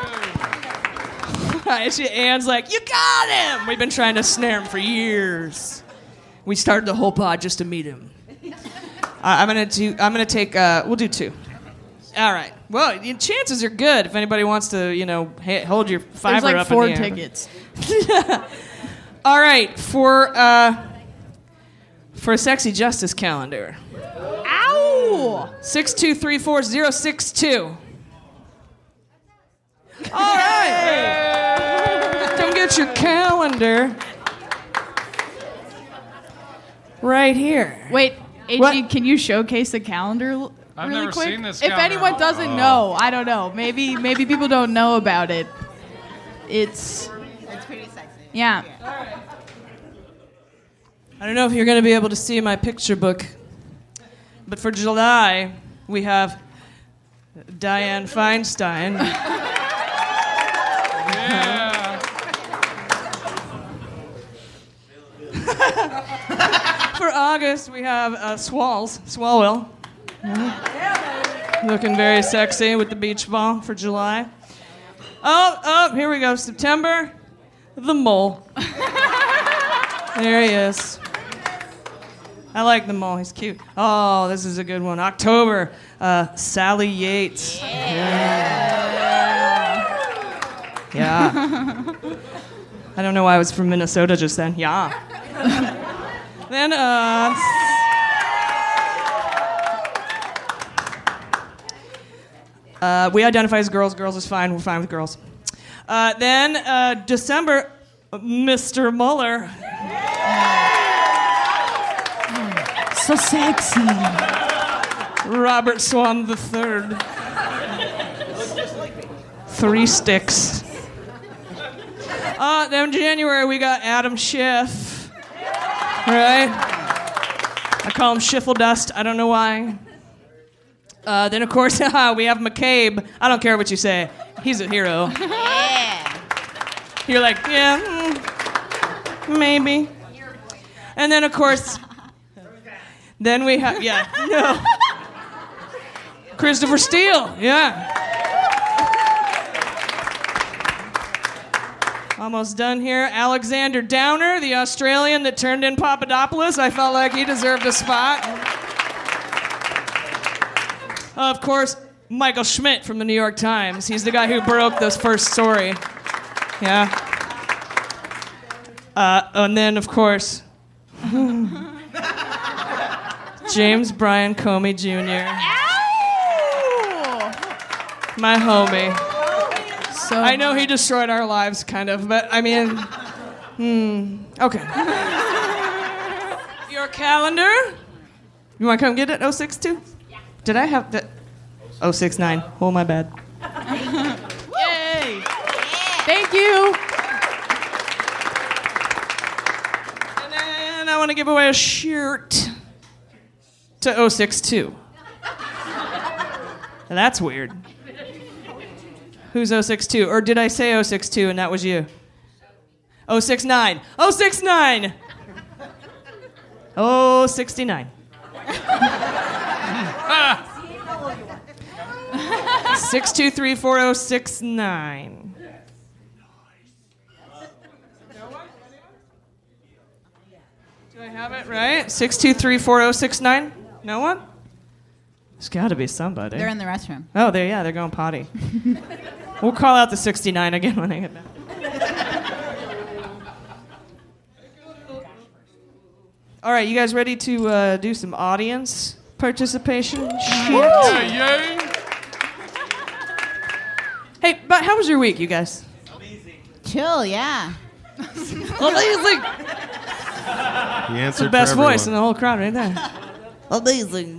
H: She- Anne's like, You got him! We've been trying to snare him for years. We started the whole pod just to meet him. I- I'm gonna do. I'm gonna take. Uh, we'll do two. All right. Well, your chances are good if anybody wants to, you know, ha- hold your fiver
J: There's like
H: up
J: four
H: in the air.
J: tickets.
H: All right, for uh, for a sexy justice calendar.
J: Ow!
H: Six two three four zero six two. All right. Come get your calendar. Right here.
J: Wait, AG,
H: What?
J: can you showcase the calendar l-
F: I've
J: really
F: never
J: quick?
F: seen this
J: if anyone doesn't
F: Oh.
J: know, I don't know. Maybe maybe people don't know about it. It's
I: It's pretty sexy.
J: yeah.
H: I don't know if you're going to be able to see my picture book, but for July, we have Dianne Feinstein. For August, we have uh, Swalls, Swalwell. Looking very sexy with the beach ball for July. Oh, oh, here we go. September, the mole. there he is. I like the mole. He's cute. Oh, this is a good one. October, uh, Sally Yates. Yeah. Yeah. I don't know why I was from Minnesota just then. Yeah. then, uh. Uh, we identify as girls. Girls is fine. We're fine with girls. Uh, then, uh, December, Mr. Mueller.
J: So sexy.
H: Robert Swan the Third. Three sticks. Uh, then January we got Adam Schiff. Right? I call him Schiffle Dust. I don't know why. Uh, then of course we have McCabe. I don't care what you say. He's a hero.
I: Yeah.
H: You're like, yeah, mm, maybe. And then of course, then we have yeah, no. Christopher Steele, yeah. Almost done here. Alexander Downer, the Australian that turned in Papadopoulos. I felt like he deserved a spot. Of course, Michael Schmidt from the New York Times. He's the guy who broke this first story. Yeah. Uh, and then, of course, James Brian Comey Jr. My homie.
J: So
H: I know he destroyed our lives, kind of, but I mean, hmm, okay. Your calendar? You want to come get it? 062? Did I have that? 069. Oh, my bad.
J: Yay! Thank you.
H: And then I want to give away a shirt to 062. That's weird. Who's 062? Or did I say 062 and that was you? 069. 069! 069. Six two three four zero six nine. Do I have it right? Six two three four zero six nine. No one. There's got to be somebody.
I: They're in the restroom.
H: Oh, they yeah, they're going potty. we'll call out the sixty nine again when I get back. All right, you guys ready to uh, do some audience participation? Shit. Hey, but how was your week, you guys? Amazing.
I: Chill, yeah.
H: Amazing.
G: He
H: It's
G: answered
H: the best voice in the whole crowd right there. Amazing.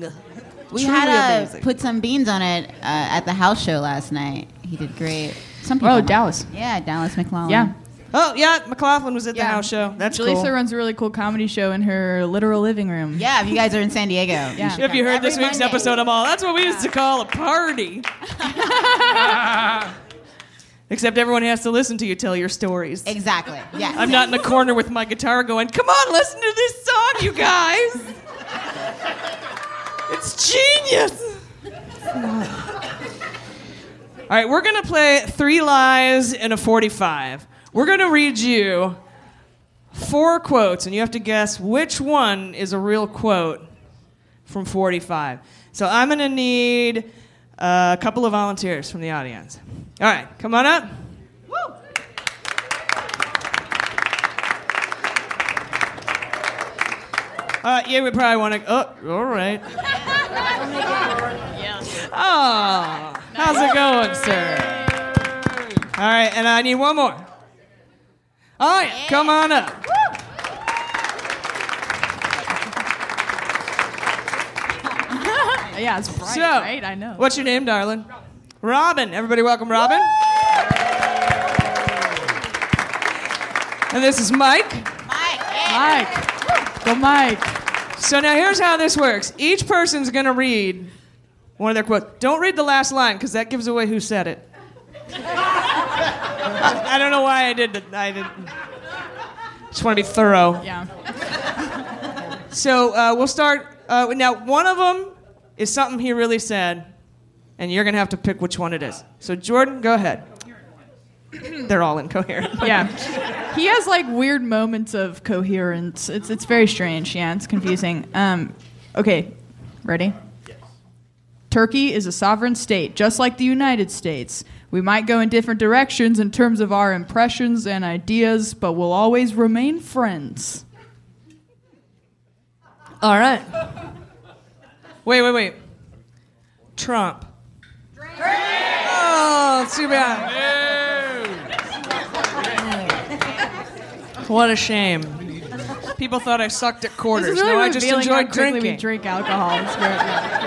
I: We
H: Truly
I: had to
H: amazing.
I: put some beans on it uh, at the house show last night. He did great. Some oh, people
J: Oh,
I: might-
J: Dallas.
I: Yeah, Dallas McLaughlin.
J: Yeah.
H: Oh yeah, McLaughlin was at the house show. That's
J: Jaleesa
H: cool.
J: runs a really cool comedy show in her literal living room.
I: Yeah, if you guys are in San Diego.
J: Yeah.
H: Have you heard this
I: Every
H: week's
I: Monday.
H: episode of all? That's what we used to call a party. Except everyone has to listen to you tell your stories.
I: Exactly. Yes.
H: I'm not in the corner with my guitar going, "Come on, listen to this song, you guys." It's genius. All right, we're going to play three lies and a 45. We're going to read you four quotes, and you have to guess which one is a real quote from 45. So I'm going to need a couple of volunteers from the audience. All right, come on up. Woo! Uh, yeah, we probably want to. Oh, all right. Oh, how's it going, sir? All right, and I need one more. All right, come on up.
J: yeah, it's bright,
H: so,
J: right? I know.
H: What's your name, darling? Robin. Everybody, welcome Robin. And this is Mike.
J: Mike. Go, Mike.
H: So now here's how this works. Each person's gonna read one of their quotes. Don't read the last line because that gives away who said it. I, I don't know why I did that. I did. Just want to be thorough.
J: Yeah.
H: So uh, we'll start. Uh, now, one of them is something he really said, and you're gonna have to pick which one it is. So Jordan, go ahead. They're all incoherent.
J: yeah. He has like weird moments of coherence. It's it's very strange. Yeah, it's confusing. Um, okay, ready? Turkey is a sovereign state, just like the United States. We might go in different directions in terms of our impressions and ideas, but we'll always remain friends.
H: All right. Wait, wait, wait. Trump. Oh, too bad. What a shame. People thought I sucked at quarters.
J: Really
H: no, I just
J: revealing how
H: enjoyed drinking.
J: we drink alcohol.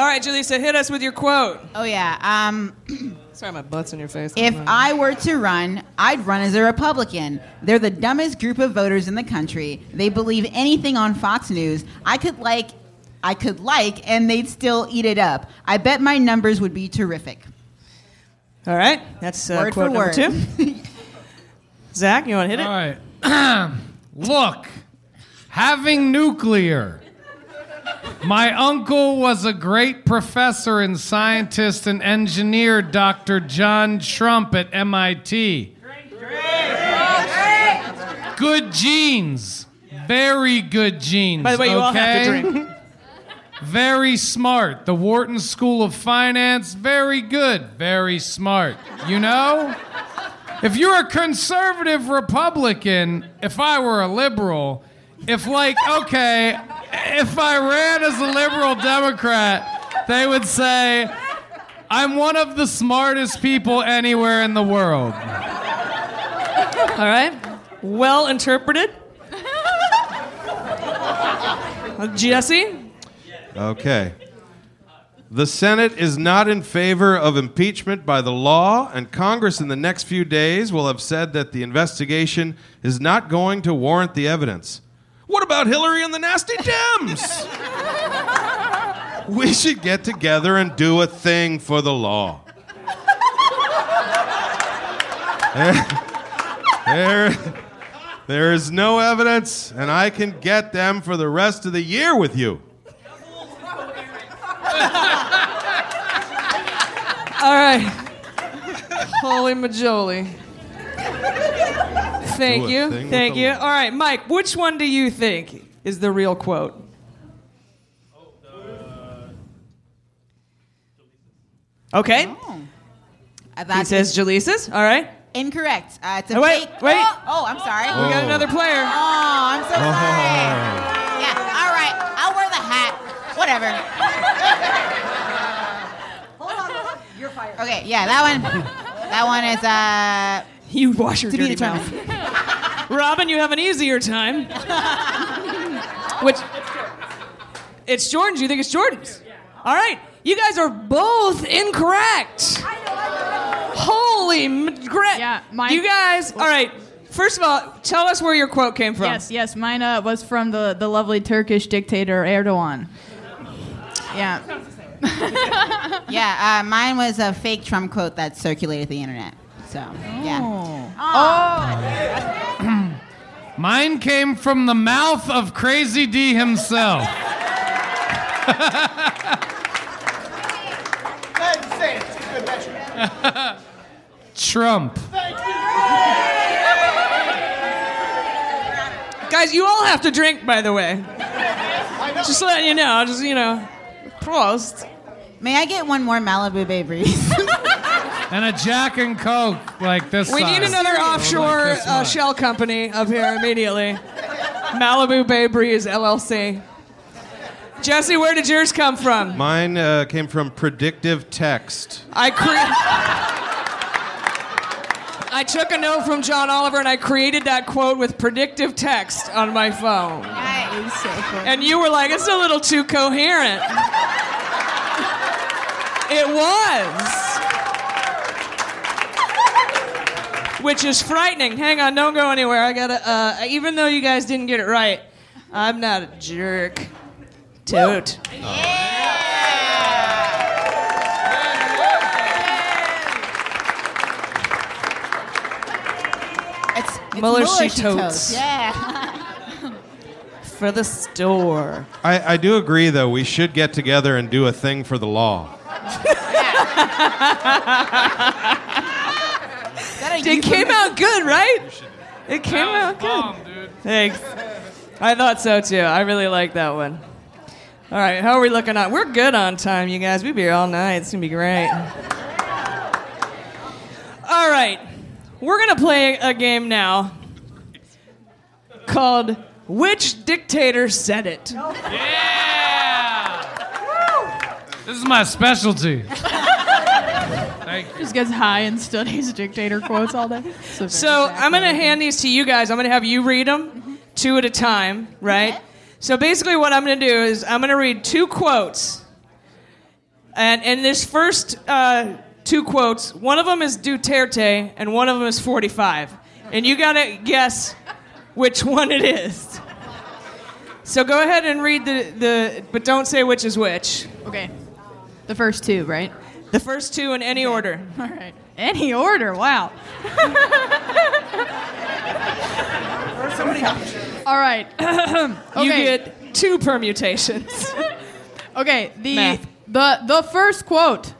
J: It's great. Yeah.
H: All right, Jaleesa, hit us with your quote.
I: Oh yeah. Um,
H: Sorry, my butt's in your face.
I: if I were to run, I'd run as a Republican. They're the dumbest group of voters in the country. They believe anything on Fox News. I could like, I could like, and they'd still eat it up. I bet my numbers would be terrific.
H: All right, that's uh,
I: Word
H: quote
I: for
H: number
I: word.
H: two. Zach, you want to hit it?
F: All right. Look, having nuclear. My uncle was a great professor and scientist and engineer, Dr. John Trump at MIT. Good genes. Very good genes.
H: By the way, you all have to drink.
F: Very smart. The Wharton School of Finance, very good. Very smart. You know? if you're a conservative Republican, if I were a liberal, if like okay, if I ran as a liberal Democrat, they would say I'm one of the smartest people anywhere in the world.
H: All right. Well interpreted. Jesse?
G: Okay. The Senate is not in favor of impeachment by the law, and Congress in the next few days will have said that the investigation is not going to warrant the evidence. What about Hillary and the nasty Dems? we should get together and do a thing for the law. There, there, there is no evidence, and I can get them for the rest of the year with you.
H: All right. Holy majoli. Thank
G: Do
H: you. Thank you. All right, Mike, which one do you think is the real quote? Okay.
I: I
H: He says Jaleesa's. All right.
I: Incorrect. Uh, it's a
H: Oh, wait,
I: fake.
H: wait.
I: Oh, oh, I'm sorry.
H: We got another player.
I: Oh, I'm so sorry. Yeah. All right. I'll wear the hat. Whatever. Hold on. You're fired. Okay. Yeah. That one. That one is uh.
H: You wash your
I: to be
H: dirty
I: determined.
H: mouth. Robin, you have an easier time. Which it's Jordan's. You think it's Jordan's? All right. You guys are both incorrect. Holy m- gra-
J: Yeah, mine-
H: You guys. All right. First of all, tell us where your quote came from.
J: Yes, yes. Mine uh, was from the, the lovely Turkish dictator Erdogan. Yeah.
I: yeah. Uh, mine was a fake Trump quote that circulated the internet. So oh. yeah.
J: Oh.
F: Mine came from the mouth of Crazy D himself. Trump.
H: Guys, you all have to drink, by the way. Just letting you know. Just you know. Prost.
I: May I get one more Malibu Bay Breeze?
F: And a Jack and Coke like this
H: We
F: size.
H: need another offshore
F: Like
H: uh, shell company up here immediately. Malibu Bay Breeze LLC. Jesse, where did yours come from?
G: Mine uh, came from predictive text.
H: I cre- I took a note from John Oliver and I created that quote with predictive text on my phone. And you were like, it's a little too coherent. It was. Which is frightening. Hang on, don't go anywhere. I gotta, uh, even though you guys didn't get it right, I'm not a jerk. Toot.
I: It's, it's
H: Mueller she
I: she
H: totes.
I: Yeah.
H: For the store.
G: I, I do agree, though, we should get together and do a thing for the law.
H: It came out good, right? It came out good. Thanks. I thought so too. I really like that one. All right, how are we looking on? We're good on time, you guys. We'll be here all night. It's gonna be great. All right, we're gonna play a game now called "Which Dictator Said It." Yeah.
F: This is my specialty. Thank you.
J: Just gets high and studies dictator quotes all day. So,
H: So I'm gonna hand these to you guys. I'm gonna have you read them two at a time, right? So basically, what I'm gonna do is I'm gonna read two quotes, and in this first uh, two quotes, one of them is Duterte and one of them is 45, and you gotta guess which one it is. So go ahead and read the, the but don't say which is which.
J: Okay. The first two, right?
H: The first two in any order.
J: All right. Any order? Wow. All right.
H: You get two permutations.
J: Okay, the
H: Math.
J: the the first quote.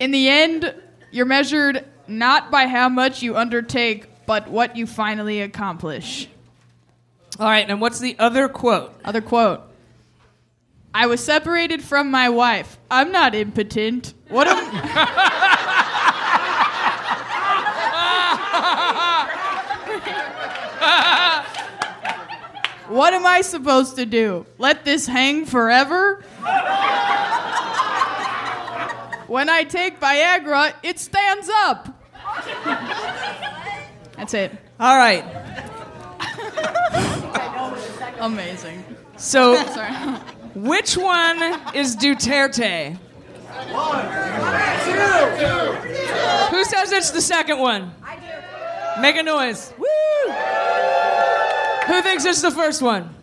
J: In the end, you're measured not by how much you undertake, but what you finally accomplish.
H: All right, and what's the other quote?
J: Other quote. I was separated from my wife. I'm not impotent. What am What am I supposed to do? Let this hang forever? when I take Viagra, it stands up. That's it.
H: All right.
J: Amazing.
H: So
J: Sorry
H: which one is Duterte? Who says it's the second one? I do. Make a noise. Woo! Who thinks it's the first one?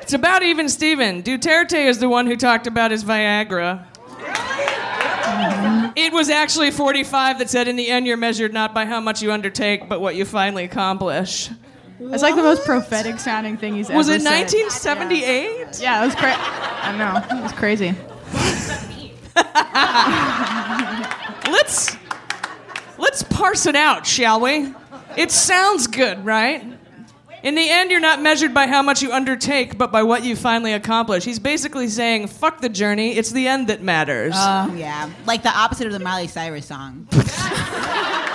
H: It's about even Steven. Duterte is the one who talked about his Viagra. It was actually 45 that said, in the end, you're measured not by how much you undertake, but what you finally accomplish.
J: It's like the most prophetic sounding thing he's ever seen.
H: Was
J: ever
H: it
J: said.
H: 1978?
J: Yeah, it was crazy. I know. It was crazy.
H: Let's let's parse it out, shall we? It sounds good, right? In the end, you're not measured by how much you undertake, but by what you finally accomplish. He's basically saying, "Fuck the journey; it's the end that matters."
I: Oh yeah, like the opposite of the Miley Cyrus song.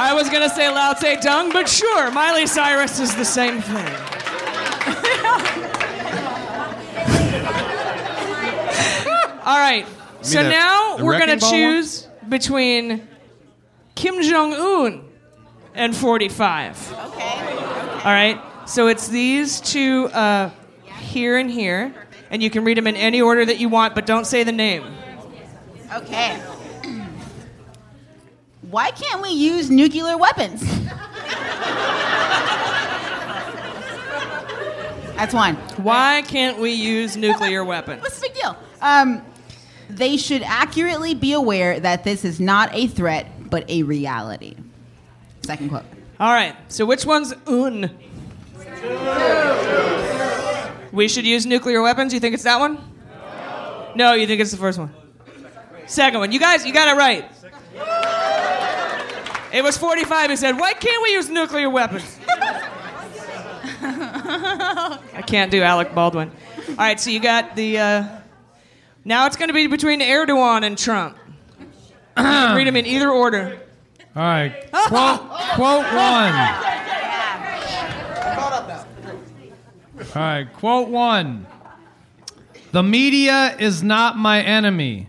H: I was gonna say Lao Tse Dung, but sure, Miley Cyrus is the same thing. All right. So
G: the-
H: now
G: the
H: we're gonna
G: wrecking ball
H: choose between Kim Jong Un and 45.
I: Okay.
H: All right. So it's these two uh, here and here, and you can read them in any order that you want, but don't say the name.
I: Okay. Why can't we use nuclear weapons? That's one.
H: Why can't we use nuclear weapons?
I: What's the big deal? Um, they should accurately be aware that this is not a threat, but a reality. Second quote.
H: All right. So which one's Un? We should use nuclear weapons. You think it's that one? No. you think it's the first one? Second one. You guys, you got it right. It was 45 who said, Why can't we use nuclear weapons? I can't do Alec Baldwin. All right, so you got the. Uh, now it's going to be between Erdogan and Trump. Read them in either order.
F: All right. Quote, quote one. All right. Quote one. The media is not my enemy.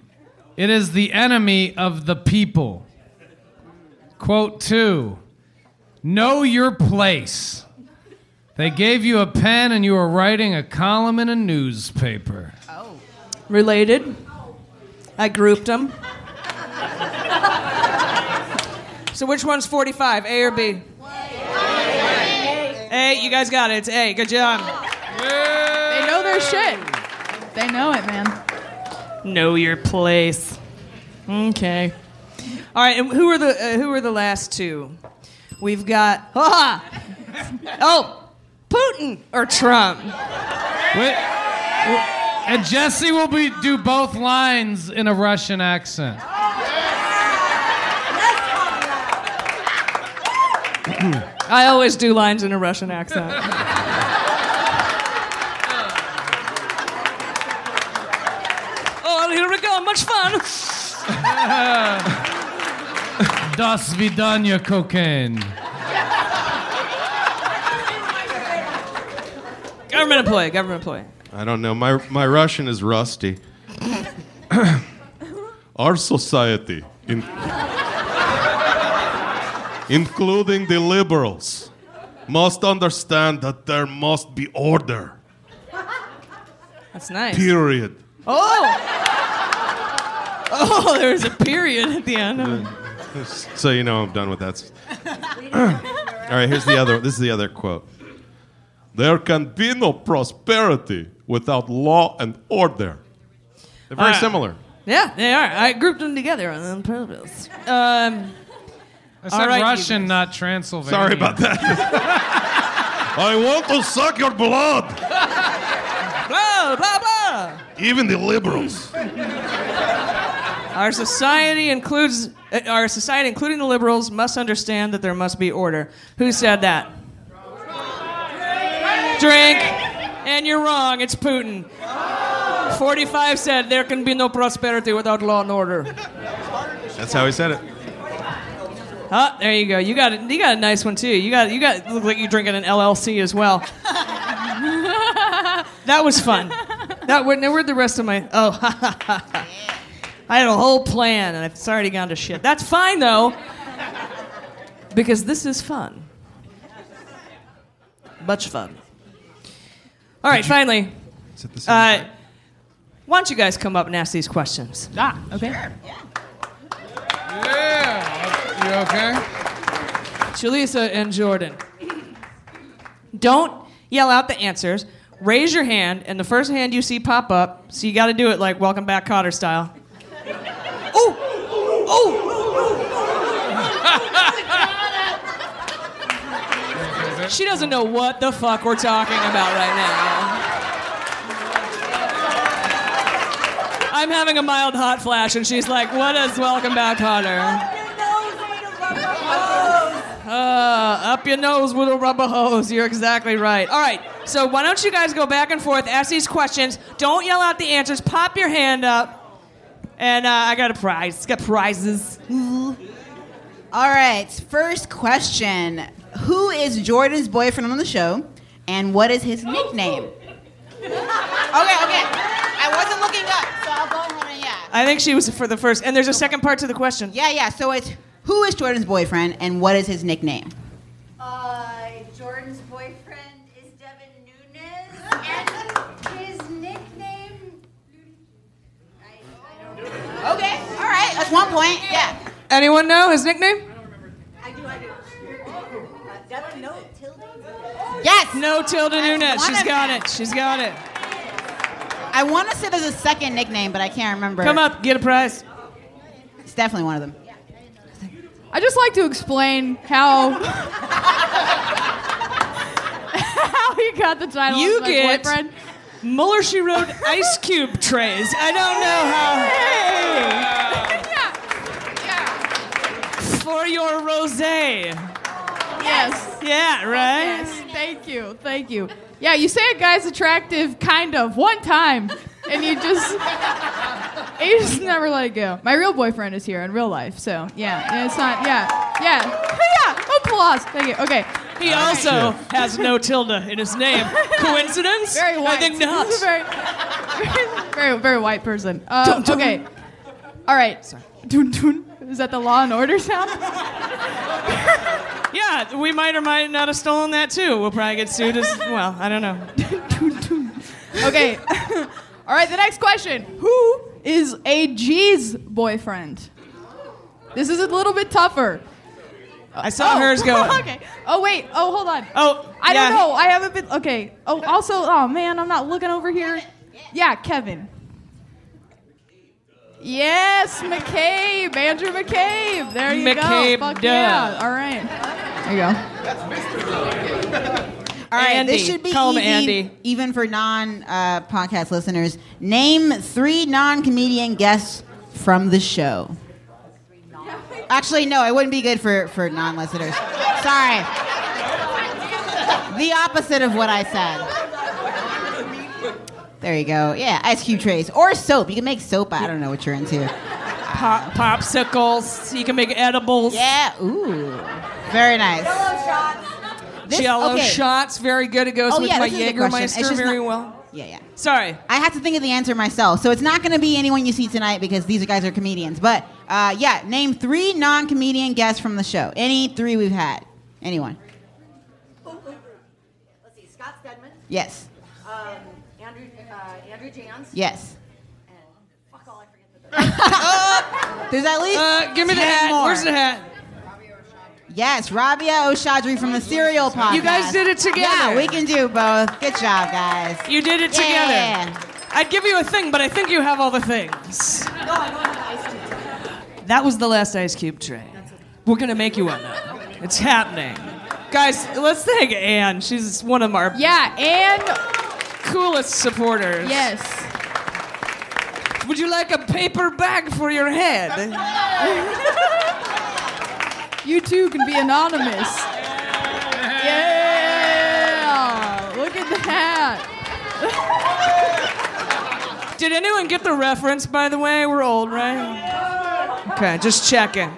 F: It is the enemy of the people. Quote two. Know your place. They gave you a pen and you were writing a column in a newspaper. Oh.
H: Related. I grouped them. So which one's 45, A or B? A, you guys got it. It's A. Good job.
J: They know their shit. They know it, man.
H: Know your place. Okay. All right, and who are the uh, who are the last two? We've got ah, oh, Putin or Trump.
F: Wait, and Jesse will be do both lines in a Russian accent.
H: I always do lines in a Russian accent. oh, here we go. Much fun.
F: Das vidanya cocaine.
H: Government employee. Government employee.
G: I don't know. My my Russian is rusty. Our society, in, including the liberals, must understand that there must be order.
H: That's nice.
G: Period.
H: Oh. Oh, there's a period at the end.
G: So you know I'm done with that. All right, here's the other. This is the other quote. There can be no prosperity without law and order. They're very
H: Uh,
G: similar.
H: Yeah, they are. I grouped them together on purpose. Um,
F: I said
H: all right, you
F: Russian, not Transylvania.
G: Sorry about that. I want to suck your blood.
H: blah blah blah.
G: Even the liberals.
H: Our society includes uh, Uh, our society, including the liberals, must understand that there must be order. Who said that? Drink. And you're wrong. It's Putin. 45 said there can be no prosperity without law and order.
G: That's how he said it.
H: Oh, there you go. You got it. You got a nice one too. You got you got look like you're drinking an LLC as well. that was fun. That where, where'd the rest of my oh I had a whole plan and it's already gone to shit. That's fine though. Because this is fun. Much fun. All right, finally.
G: Is it the same
H: Uh, why don't you guys come up and ask these questions?
J: Ah, okay.
F: Yeah. You okay?
H: Jaleesa and Jordan. Don't yell out the answers. Raise your hand, and the first hand you see pop up, so you got to do it like Welcome Back Kotter style. Oh! She doesn't know what the fuck we're talking about right now. I'm having a mild hot flash, and she's like, What is Welcome Back Kotter? Uh, up your nose with a rubber hose. You're exactly right. All right. So why don't you guys go back and forth, ask these questions. Don't yell out the answers. Pop your hand up. And uh, I got a prize. Got prizes.
I: All right, first question. Who is Jordan's boyfriend on the show, and what is his nickname? okay, okay. I wasn't looking up, so I'll go ahead and yeah.
H: I think she was for the first. And there's a second part to the question.
I: Yeah, yeah. So it's who is Jordan's boyfriend, and what is his nickname?
K: Uh, Jordan's boyfriend is Devin Nunes, and his nickname.
I: Okay, all right. That's one point. Yeah.
H: Anyone know his nickname?
K: I do, I do. Devin, no, tilde.
I: Yes.
H: No Tilde Nunes.
I: one
H: She's
I: of
H: got
I: them.
H: it. She's got it.
I: I want to say there's a second nickname, but I can't remember.
H: Come up, get a prize.
I: It's definitely one of them.
J: I just like to explain how how he got the title
H: You
J: of my
H: get
J: boyfriend.
H: Mueller She Wrote ice cube trays. I don't know how. For your rosé.
J: Yes.
H: Yeah, right?
J: Yes. Thank you. Thank you. Yeah, you say a guy's attractive, kind of, one time, and you just you just never let it go. My real boyfriend is here in real life, so yeah, yeah it's not. Yeah, yeah, yeah. Applause. Thank you. Okay.
H: He also has no tilde in his name. Coincidence?
J: Very white.
H: I think not.
J: He's a very, very, very white person. Uh,
H: Dun, dun.
J: okay. All right. Sorry. Dun, dun. Is that the Law and Order sound?
H: Yeah, we might or might not have stolen that too. We'll probably get sued as well. I don't know.
J: Okay. All right. The next question: Who is AG's boyfriend? This is a little bit tougher.
H: I saw
J: Oh,
H: hers go.
J: okay. Oh wait. Oh hold on.
H: Oh,
J: I
H: yeah.
J: don't know. I haven't been. Okay. Oh, also. Oh man, I'm not looking over here. Yeah, Kevin. Yes, McCabe, Andrew McCabe. There you
H: McCabe,
J: go. Fuck
H: duh.
J: yeah. All right. There you go.
I: All right,
H: Andy.
I: this should be
H: Call him
I: easy,
H: Andy.
I: even for non-podcast uh, listeners. Name three non-comedian guests from the show. Actually, no, it wouldn't be good for for non-listeners. Sorry, the opposite of what I said. There you go. Yeah, ice cube trays or soap. You can make soap. I don't know what you're into.
H: Pop, popsicles. You can make edibles.
I: Yeah. Ooh. Very nice. This-
H: Jello
I: okay.
H: shots. Very good. It goes
I: Oh,
H: with
I: yeah,
H: my
I: this is a good question.
H: Jägermeister very
I: not-
H: well.
I: Yeah, yeah.
H: Sorry.
I: I have to think of the answer myself. So it's not going to be anyone you see tonight because these guys are comedians. But uh, yeah, name three non comedian guests from the show. Any three we've had. Anyone?
K: Let's see, Scott Stedman,
I: Yes.
K: um, Andrew, uh, Andrew Janz.
I: Yes.
K: Fuck all, I forget the
I: There's at least.
H: Uh, give me the
I: 10
H: hat.
I: more.
H: Where's the hat?
I: Yes, Rabia Chaudry from the Serial Podcast.
H: You guys did it together.
I: Yeah, we can do both. Good job, guys.
H: You did it
I: Yeah.
H: together. I'd give you a thing, but I think you have all the things. No, I want an ice cube. That was the last ice cube tray. We're gonna make you one now. It's happening. Guys, let's thank Anne. She's one of our
J: Yeah, and
H: coolest supporters.
J: yes.
H: Would you like a paper bag for your head?
J: You too can be anonymous. Yeah. Look at that.
H: Did anyone get the reference, by the way? We're old, right? Okay, just checking.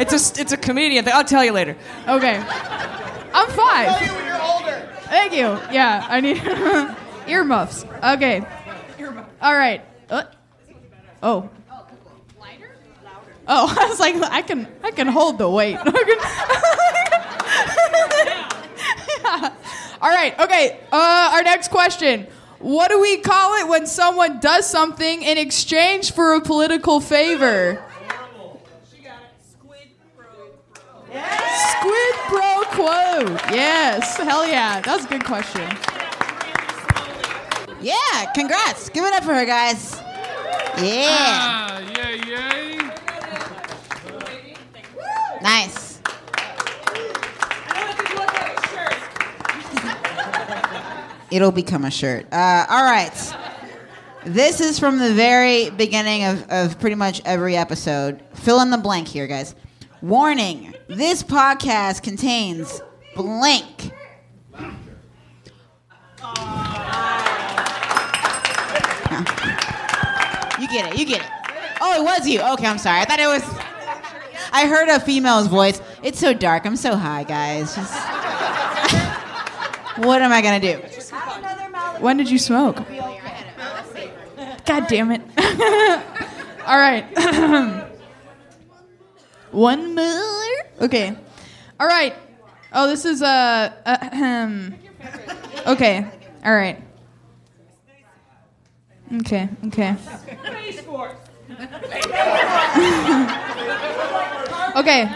H: It's a it's a comedian thing. I'll tell you later.
J: Okay. I'm five. Thank you. Yeah, I need earmuffs. Okay. All right. Uh, oh. Oh, I was like, I can, I can hold the weight. Yeah. All right. Okay. Uh, our next question. What do we call it when someone does something in exchange for a political favor? Squid pro quo. Yes. Hell yeah. That was a good question.
I: Yeah, congrats. Give it up for her, guys. Yeah.
F: Ah, yay, yay.
I: Nice. It'll become a shirt. Uh, all right. This is from the very beginning of, of pretty much every episode. Fill in the blank here, guys. Warning this podcast contains blank. You get it. You get it. Oh, it was you. Okay, I'm sorry. I thought it was. I heard a female's voice. It's so dark. I'm so high, guys. Just. what am I gonna do?
J: When did you smoke? God damn it. All right. One more. Okay. All right. Oh, this is a. Uh, ahem. okay. All right. Okay. Okay. okay.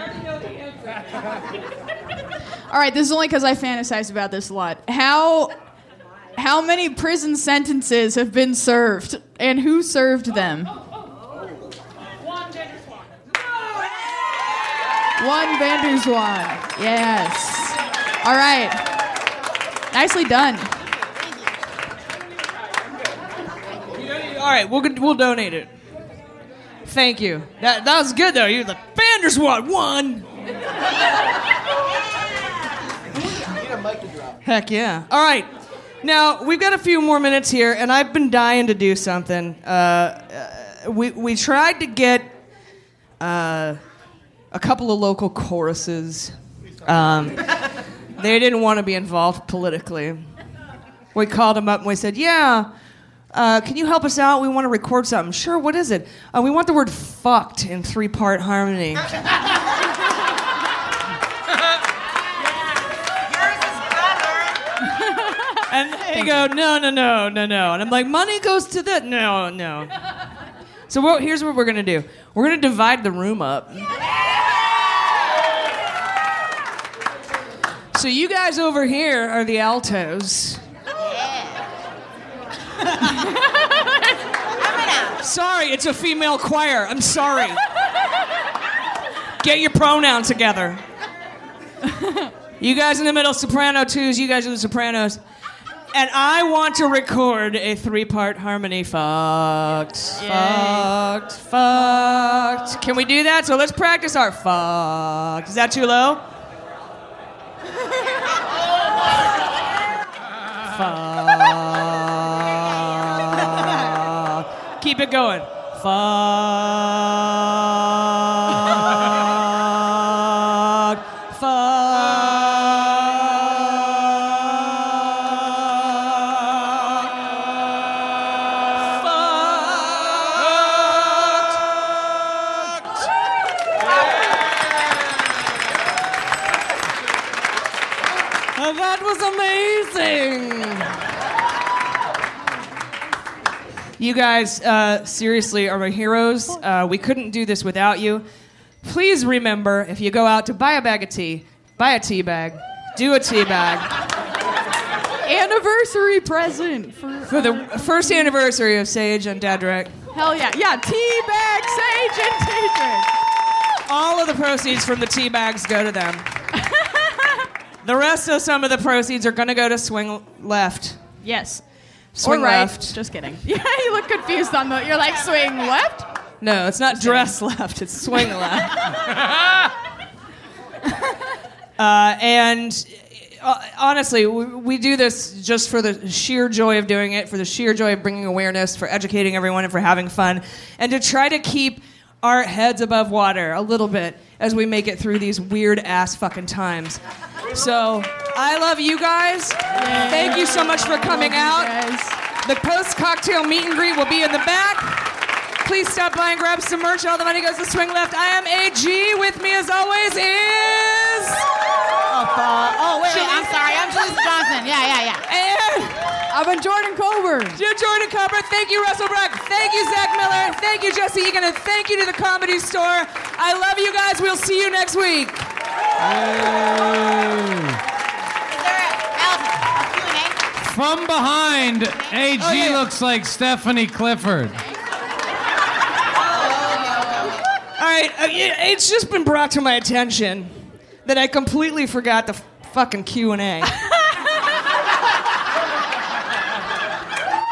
J: All right. This is only because I fantasize about this a lot. How how many prison sentences have been served, and who served them? One van der Zwaan. Yes. All right. Nicely done.
H: All right, we'll we'll donate it. Thank you. That that was good though. You're the van der Zwaan one. Heck yeah. All right. Now we've got a few more minutes here, and I've been dying to do something. Uh, uh, we we tried to get uh, a couple of local choruses. Um, they didn't want to be involved politically. We called them up and we said, "Yeah, uh, can you help us out? We want to record something." Sure. What is it? Uh, we want the word "fucked" in three-part harmony. And they go, no, no, no, no, no. And I'm like, money goes to that. No, no. So what, here's what we're gonna do. We're gonna divide the room up. So you guys over here are the altos. sorry, it's a female choir. I'm sorry. Get your pronouns together. You guys in the middle, soprano twos. You guys are the sopranos. And I want to record a three-part harmony. Fucked, fucked, fucked. Can we do that? So let's practice our fucked. Is that too low? Fuck. Keep it going. Fuck. You guys, uh, seriously, are my heroes. Uh, we couldn't do this without you. Please remember if you go out to buy a bag of tea, buy a tea bag, do a tea bag.
J: Anniversary present for,
H: For the first anniversary of Sage and Dadrick.
J: hell yeah, yeah, tea bag, sage, and teacher.
H: All of the proceeds from the tea bags go to them. the rest of some of the proceeds are going to go to Swing Left.
J: Yes.
H: Swing
J: or right.
H: left.
J: Just kidding. Yeah, you look confused on the. You're like swing left.
H: No, it's not dress left, it's swing left. uh, and uh, honestly, we, we do this just for the sheer joy of doing it, for the sheer joy of bringing awareness, for educating everyone, and for having fun, and to try to keep our heads above water a little bit. As we make it through these weird ass fucking times. So I love you guys. Thank you so much for coming out. The post cocktail meet and greet will be in the back. Please stop by and grab some merch. All the money goes to Swing Left. I am AG. With me, as always, is.
I: Oh, uh, oh wait, wait, I'm sorry. I'm Julie Johnson. Yeah, yeah, yeah.
H: And
J: I'm a Jordan Colburn.
H: You're Jordan Colbert. Thank you, Russell Brack. Thank you, Zach Miller. Thank you, Jesse Egan. And thank you to the Comedy Store. I love you guys. We'll see you next week.
F: From behind, AG
H: Oh, yeah.
F: looks like Stephanie Clifford.
H: All right, uh, it's just been brought to my attention that I completely forgot the fucking Q and A.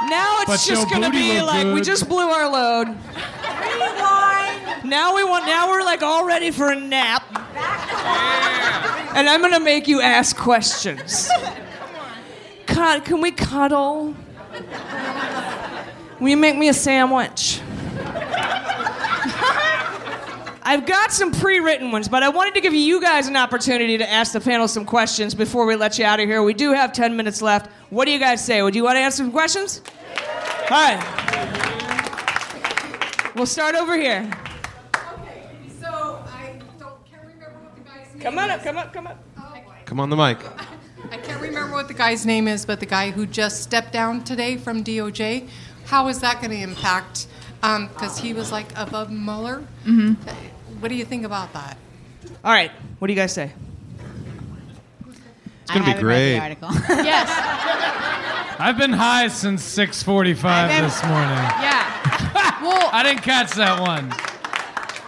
H: now it's
F: But
H: just gonna be
F: look
H: like we just blew our load. Now we want. Now we're like all ready for a nap. And I'm gonna make you ask questions. Cud- can we cuddle? Will you make me a sandwich? I've got some pre-written ones, but I wanted to give you guys an opportunity to ask the panel some questions before we let you out of here. We do have 10 minutes left. What do you guys say? Would you want to answer some questions? All right. We'll start over here.
L: Okay, so I don't can't remember what the guy's name
H: Come on up,
L: is.
H: come up, come up.
G: Come on the mic.
L: I can't remember what the guy's name is, but the guy who just stepped down today from DOJ, how is that going to impact? Because he was like above Mueller.
H: Mhm.
L: What do you think about that?
H: All right. What do you guys say?
G: It's gonna be great.
J: yes.
F: I've been high since 6:45 this morning.
J: Yeah. Well,
F: I didn't catch that one.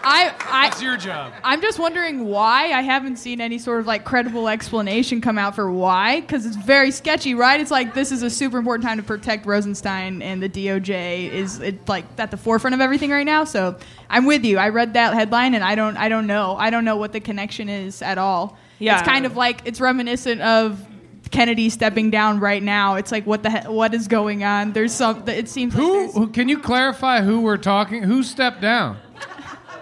J: I, I.
F: What's your job?
J: I'm just wondering why I haven't seen any sort of like credible explanation come out for why, because it's very sketchy, right? It's like this is a super important time to protect Rosenstein, and the DOJ is it like at the forefront of everything right now. So I'm with you. I read that headline, and I don't, I don't know, I don't know what the connection is at all.
H: Yeah.
J: it's kind of like it's reminiscent of. Kennedy stepping down right now. It's like what the he- what is going on? There's some. It seems
F: Who,
J: there's-
F: who? Can you clarify who we're talking? Who stepped down?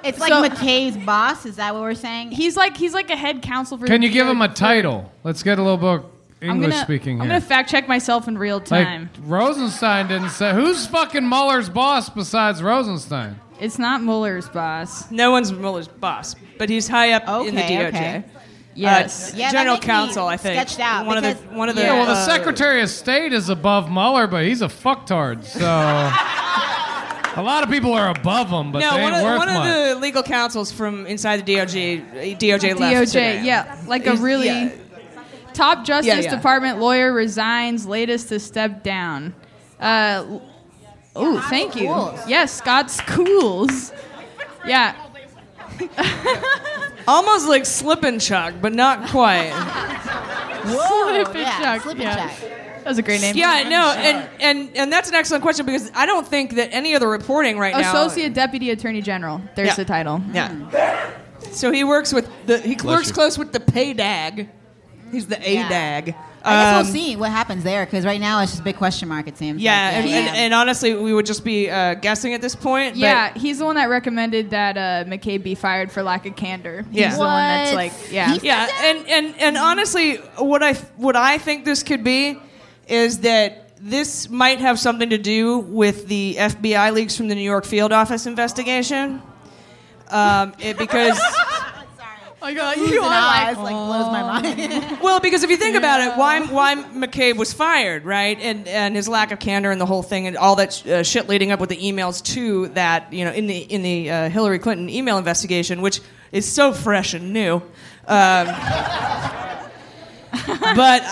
I: It's like
J: So-
I: McKay's boss. Is that what we're saying?
J: He's like he's like a head counsel for.
F: Can you give him a title? Let's get a little
J: book.
F: English
J: gonna-
F: speaking
J: I'm gonna fact check myself in real time.
F: Like Rosenstein didn't say who's fucking Mueller's boss besides Rosenstein.
J: It's not Mueller's boss.
H: No one's Mueller's boss, but he's high up in the DOJ.
I: okay.
J: Yes.
H: Uh,
I: Yeah,
H: General counsel, I think.
I: sketched out
H: one of the one of the
F: Yeah, well, the
H: uh,
F: Secretary of State is above Mueller, but he's a fucktard. So a lot of people are above them, but
H: no,
F: they ain't
H: one of,
F: worth
H: one
F: much.
H: of the legal counsels from inside the DOJ, DOJ left
J: DOJ,
H: today.
J: yeah, like a really
H: yeah.
J: top Justice
H: Yeah, yeah.
J: Department lawyer resigns, latest to step down. Uh, oh, thank you.
I: Schools.
J: Yes, Scott Schools. Yeah.
H: Almost like slip and chuck, but not quite.
I: Whoa,
J: Slip and
I: yeah,
J: Chuck,
I: slip and
J: yeah.
I: check.
J: That was a great name.
H: Yeah, no, and, and and that's an excellent question because I don't think that any of the reporting right now.
J: Associate Deputy Attorney General. There's
H: Yeah.
J: the title.
H: Yeah. So he works with the he works
G: you.
H: close with the PADAG. He's the a ADAG.
I: I guess
H: Um,
I: we'll see what happens there because right now it's just a big question mark. It seems.
H: Yeah,
I: like.
H: and, and, and honestly, we would just be uh, guessing at this point. but-
J: Yeah, he's the one that recommended that uh, McCabe be fired for lack of candor. He's
H: Yeah.
J: the one that's like, yeah.
I: He-
H: Yeah, and, and, and honestly, what I what I think this could be is that this might have something to do with the FBI leaks from the New York field office investigation. Um, it, because
J: I got
I: Who's
J: you
I: in
J: are
I: eyes
J: like,
I: like blows my mind.
H: well, because if you think about it, why why McCabe was fired, right? And and his lack of candor and the whole thing and all that sh- uh, shit leading up with the emails to that, you know, in the in the uh, Hillary Clinton email investigation, which is so fresh and new. Um, but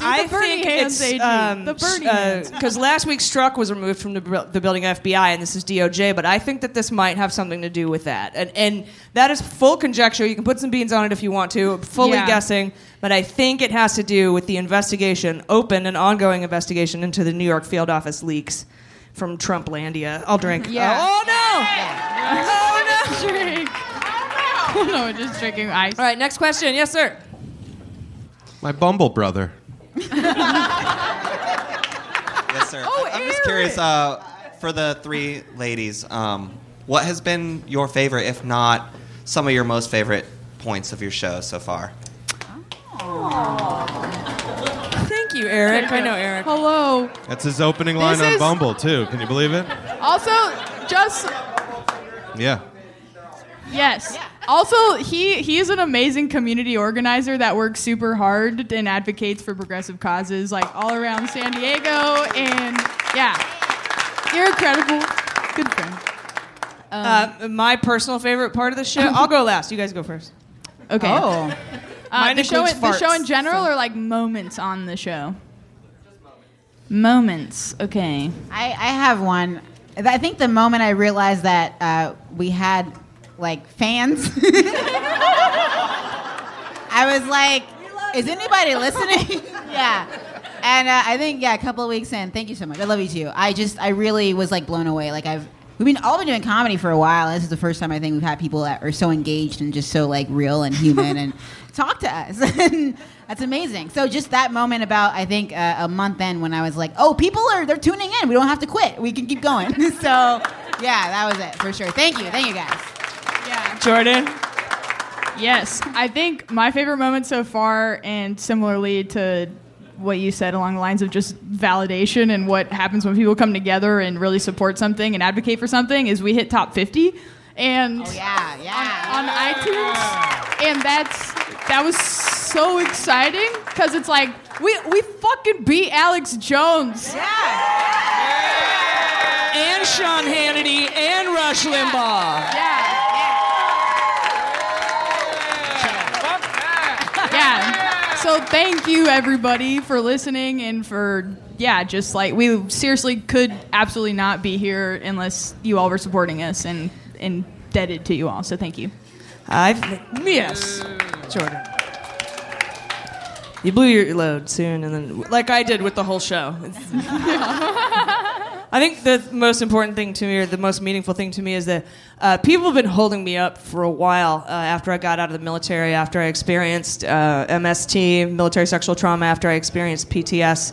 H: I
J: the Bernie
H: think
J: hands,
H: it's
J: AG.
H: um,
J: The Bernie hands.
H: because last week Strzok was removed from the, the building FBI, and this is DOJ. But I think that this might have something to do with that, and and that is full conjecture. You can put some beans on it if you want to, fully
J: Yeah.
H: guessing. But I think it has to do with the investigation, open and ongoing investigation into the New York field office leaks from Trumplandia. I'll drink.
J: Yeah.
H: Oh no! Oh no!
J: Drink. Oh, no, just drinking ice.
H: All right, next question. Yes, sir.
G: My Bumble brother.
M: Yes, sir.
J: Oh,
M: I'm just curious uh, for the three ladies, um, what has been your favorite, if not some of your most favorite points of your show so far.
H: Thank you, Eric. I know Eric.
J: Hello.
G: That's his opening line
J: This
G: on
J: is-
G: Bumble too. Can you believe it?
J: Also, just
G: Yeah.
J: Yes. Also, he he is an amazing community organizer that works super hard and advocates for progressive causes like all around San Diego. And yeah, you're incredible. Good friend.
H: uh, my personal favorite part of the show. I'll go last. You guys go first.
J: Okay.
H: Oh.
J: Uh,
H: Mine
J: the show,
H: includes
J: the show in
H: farts,
J: general, or like moments on the show. Moments. Okay.
I: I, I have one. I think the moment I realized that uh, we had like fans, I was like, "Is anybody listening?" yeah. And uh, I think yeah, a couple of weeks in. Thank you so much. I love you too. I just I really was like blown away. Like I've we've been all been doing comedy for a while. This is the first time I think we've had people that are so engaged and just so like real and human and talk to us. and that's amazing. So just that moment about I think uh, a month in when I was like, oh, people are they're tuning in. We don't have to quit. We can keep going. so yeah, that was it for sure. Thank you. Thank you guys.
J: Yeah.
H: Jordan.
J: Yes, I think my favorite moment so far, and similarly to what you said along the lines of just validation and what happens when people come together and really support something and advocate for something, is we hit top 50, and oh,
I: yeah, yeah,
J: on, on iTunes, and that's that was so exciting because it's like we we fucking beat Alex Jones.
H: And Sean Hannity and Rush Limbaugh.
J: yeah. Thank you everybody for listening and for yeah, just like we seriously could absolutely not be here unless you all were supporting us and indebted to you all. So thank you.
H: I yes, Jordan. You blew your load soon, and then like I did with the whole show. I think the most important thing to me, or the most meaningful thing to me, is that uh, people have been holding me up for a while uh, after I got out of the military, after I experienced uh, MST, military sexual trauma, after I experienced PTS.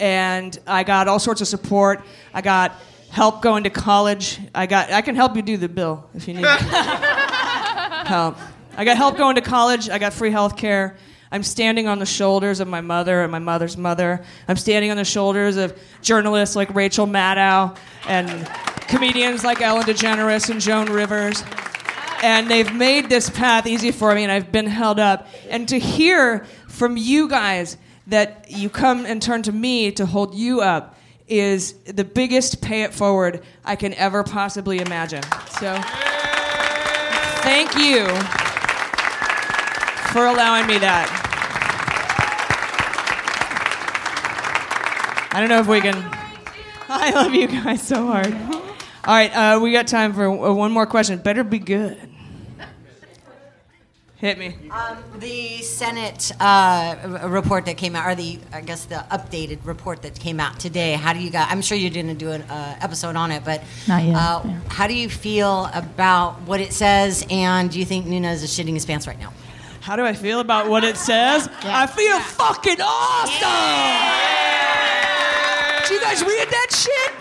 H: And I got all sorts of support. I got help going to college. I got I can help you do the bill if you need help. I got help going to college. I got free health care. I'm standing on the shoulders of my mother and my mother's mother. I'm standing on the shoulders of journalists like Rachel Maddow and comedians like Ellen DeGeneres and Joan Rivers. And they've made this path easy for me, and I've been held up. And to hear from you guys that you come and turn to me to hold you up is the biggest pay it forward I can ever possibly imagine. So, thank you for allowing me that. I don't know if we can. I love you guys so hard. All right, uh, we got time for uh, one more question. Better be good. Hit me.
N: Um, the Senate uh, report that came out, or the I guess the updated report that came out today. How do you guys? I'm sure you didn't do an uh, episode on it, but
J: Not yet,
N: Uh,
J: yeah.
N: How do you feel about what it says? And do you think Nunes is shitting his pants right now?
H: How do I feel about what it says? I feel fucking awesome. Did you guys read that shit?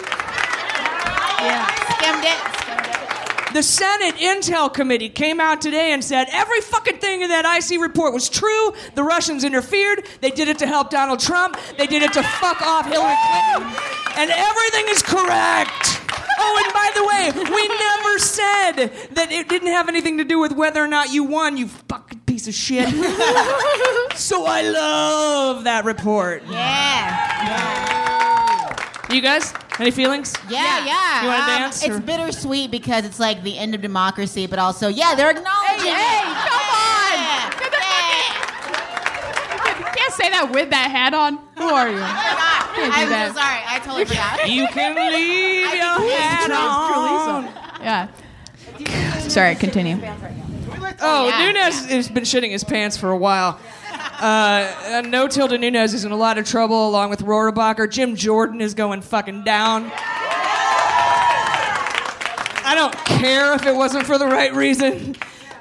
I: Yeah. Skimmed it.
H: The Senate Intel Committee came out today and said every fucking thing in that IC report was true. The Russians interfered. They did it to help Donald Trump. They did it to fuck off Hillary Clinton. And everything is correct. Oh, and by the way, we never said that it didn't have anything to do with whether or not you won, you fucking piece of shit. so I love that report.
I: Yeah.
H: You guys, any feelings?
I: Yeah, yeah.
H: You want to
I: Um,
H: dance?
I: It's
H: or-
I: bittersweet because it's like the end of democracy, but also, yeah, they're acknowledging.
J: Hey,
I: it.
J: come on!
I: Yeah.
J: Get the You can't say that with that hat on. Who are you? Can't do
I: I'm
J: that.
I: so sorry. I totally forgot.
H: You can leave your hat on.
J: Yeah. Sorry, continue.
H: Oh,
I: Yeah.
H: Nunes has been shitting his pants for a while. Uh, uh, no Tilde Nunes is in a lot of trouble along with Rohrabacher. Jim Jordan is going fucking down. I don't care if it wasn't for the right reason.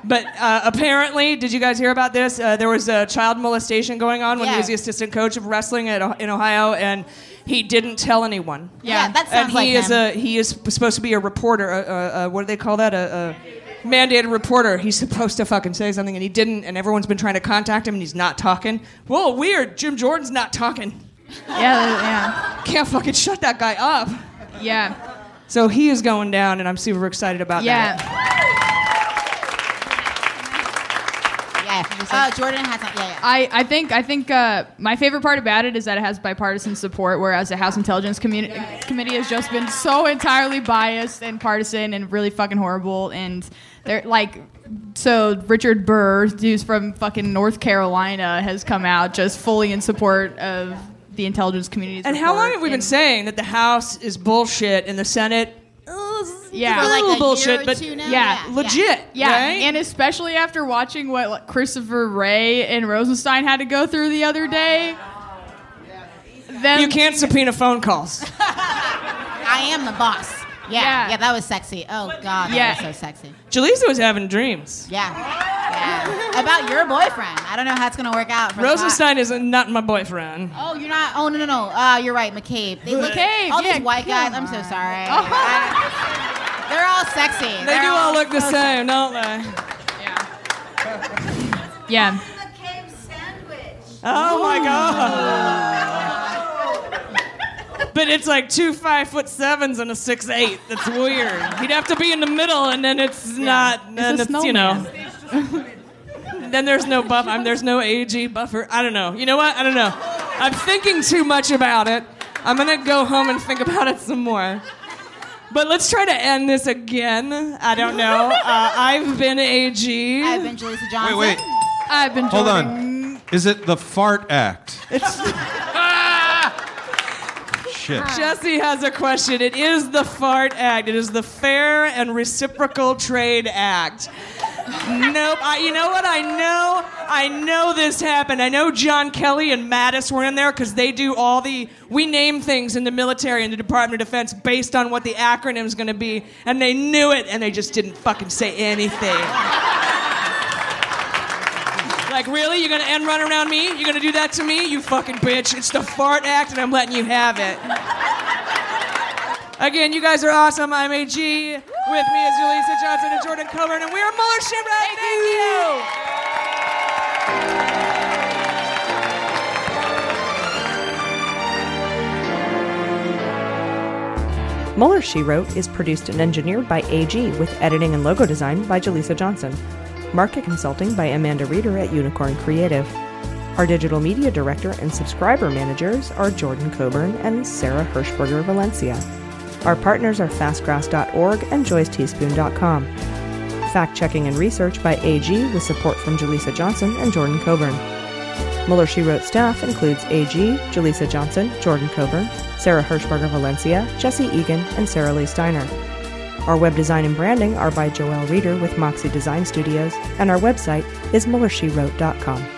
H: But uh, apparently, did you guys hear about this? Uh, there was a child molestation going on when he was the assistant coach of wrestling at, in Ohio, and he didn't tell anyone.
I: Yeah, that sounds and
H: he
I: like
H: is
I: him.
H: a he is supposed to be a reporter. A, a, a, what do they call that? A, mandated reporter. He's supposed to fucking say something and he didn't, and everyone's been trying to contact him and he's not talking. Whoa, weird. Jim Jordan's not talking.
J: Yeah, yeah.
H: Can't fucking shut that guy up.
J: Yeah.
H: So he is going down, and I'm super excited about
J: Yeah.
H: that.
I: Yeah. Uh, Jordan has not. Yeah, yeah.
J: I, I think I think uh, my favorite part about it is that it has bipartisan support, whereas the House Intelligence Communi- Committee has just been so entirely biased and partisan and really fucking horrible. And they're like, so Richard Burr, who's from fucking North Carolina, has come out just fully in support of the intelligence community.
H: And how long have we been saying that the House is bullshit and the Senate?
J: Yeah,
H: For like a little bullshit, but
J: yeah,
H: Yeah, legit,
J: Yeah,
H: right?
J: and especially after watching what like, Christopher Wray and Rosenstein had to go through the other day. Them,
H: you can't subpoena phone calls.
I: I am the boss. Yeah, yeah, that was sexy. Oh God, that was so sexy.
H: Jaleesa was having dreams.
I: Yeah, yeah. About your boyfriend. I don't know how it's gonna work out. For Scott.
H: Rosenstein is not my boyfriend.
I: Oh, you're not. Oh no, no, no. Uh, you're right, McCabe. They look.
J: McCabe,
I: all
J: yeah,
I: these white guys. I'm so sorry. I- they're all sexy.
H: They
I: They're
H: do all look the
I: so
H: same, don't they?
J: Yeah. yeah. McCabe sandwich.
H: Oh my god. But it's like two five foot sevens and a six eight. That's weird. He'd have to be in the middle, and then it's not. Then
J: a
H: it's you know. then there's no buff. I'm, there's no AG buffer. I don't know. You know what? I don't know. I'm thinking too much about it. I'm gonna go home and think about it some more. But let's try to end this again. I don't know. Uh, I've been AG.
I: I've been Jaleesa
G: Wait,
I: Johnson.
G: wait.
J: I've been.
G: Hold on. Is it the fart act? Shit. Uh-huh.
H: Jesse has a question. It is the FART Act. It is the Fair and Reciprocal Trade Act. Nope. I, you know what? I know. I know this happened. I know John Kelly and Mattis were in there because they do all the. We name things in the military and the Department of Defense based on what the acronym's going to be, and they knew it, and they just didn't fucking say anything. Like, really? You're gonna end run around me? You're gonna do that to me? You fucking bitch. It's the fart act and I'm letting you have it. Again, you guys are awesome. I'm AG. With me is Jaleesa Johnson and Jordan Coburn, and we are Mueller She Wrote. Thank you.
O: Mueller, She Wrote is produced and engineered by AG with editing and logo design by Jaleesa Johnson. Market consulting by Amanda Reeder at Unicorn Creative. Our digital media director and subscriber managers are Jordan Coburn and Sarah Hirschberger Valencia. Our partners are fastgrass.org and joysteaspoon.com. Fact checking and research by AG with support from Jaleesa Johnson and Jordan Coburn. Mueller She Wrote staff includes AG, Jaleesa Johnson, Jordan Coburn, Sarah Hirschberger Valencia, Jesse Egan, and Sarah Lee Steiner. Our web design and branding are by Joelle Reeder with Moxie Design Studios, and our website is MuellerSheWrote.com.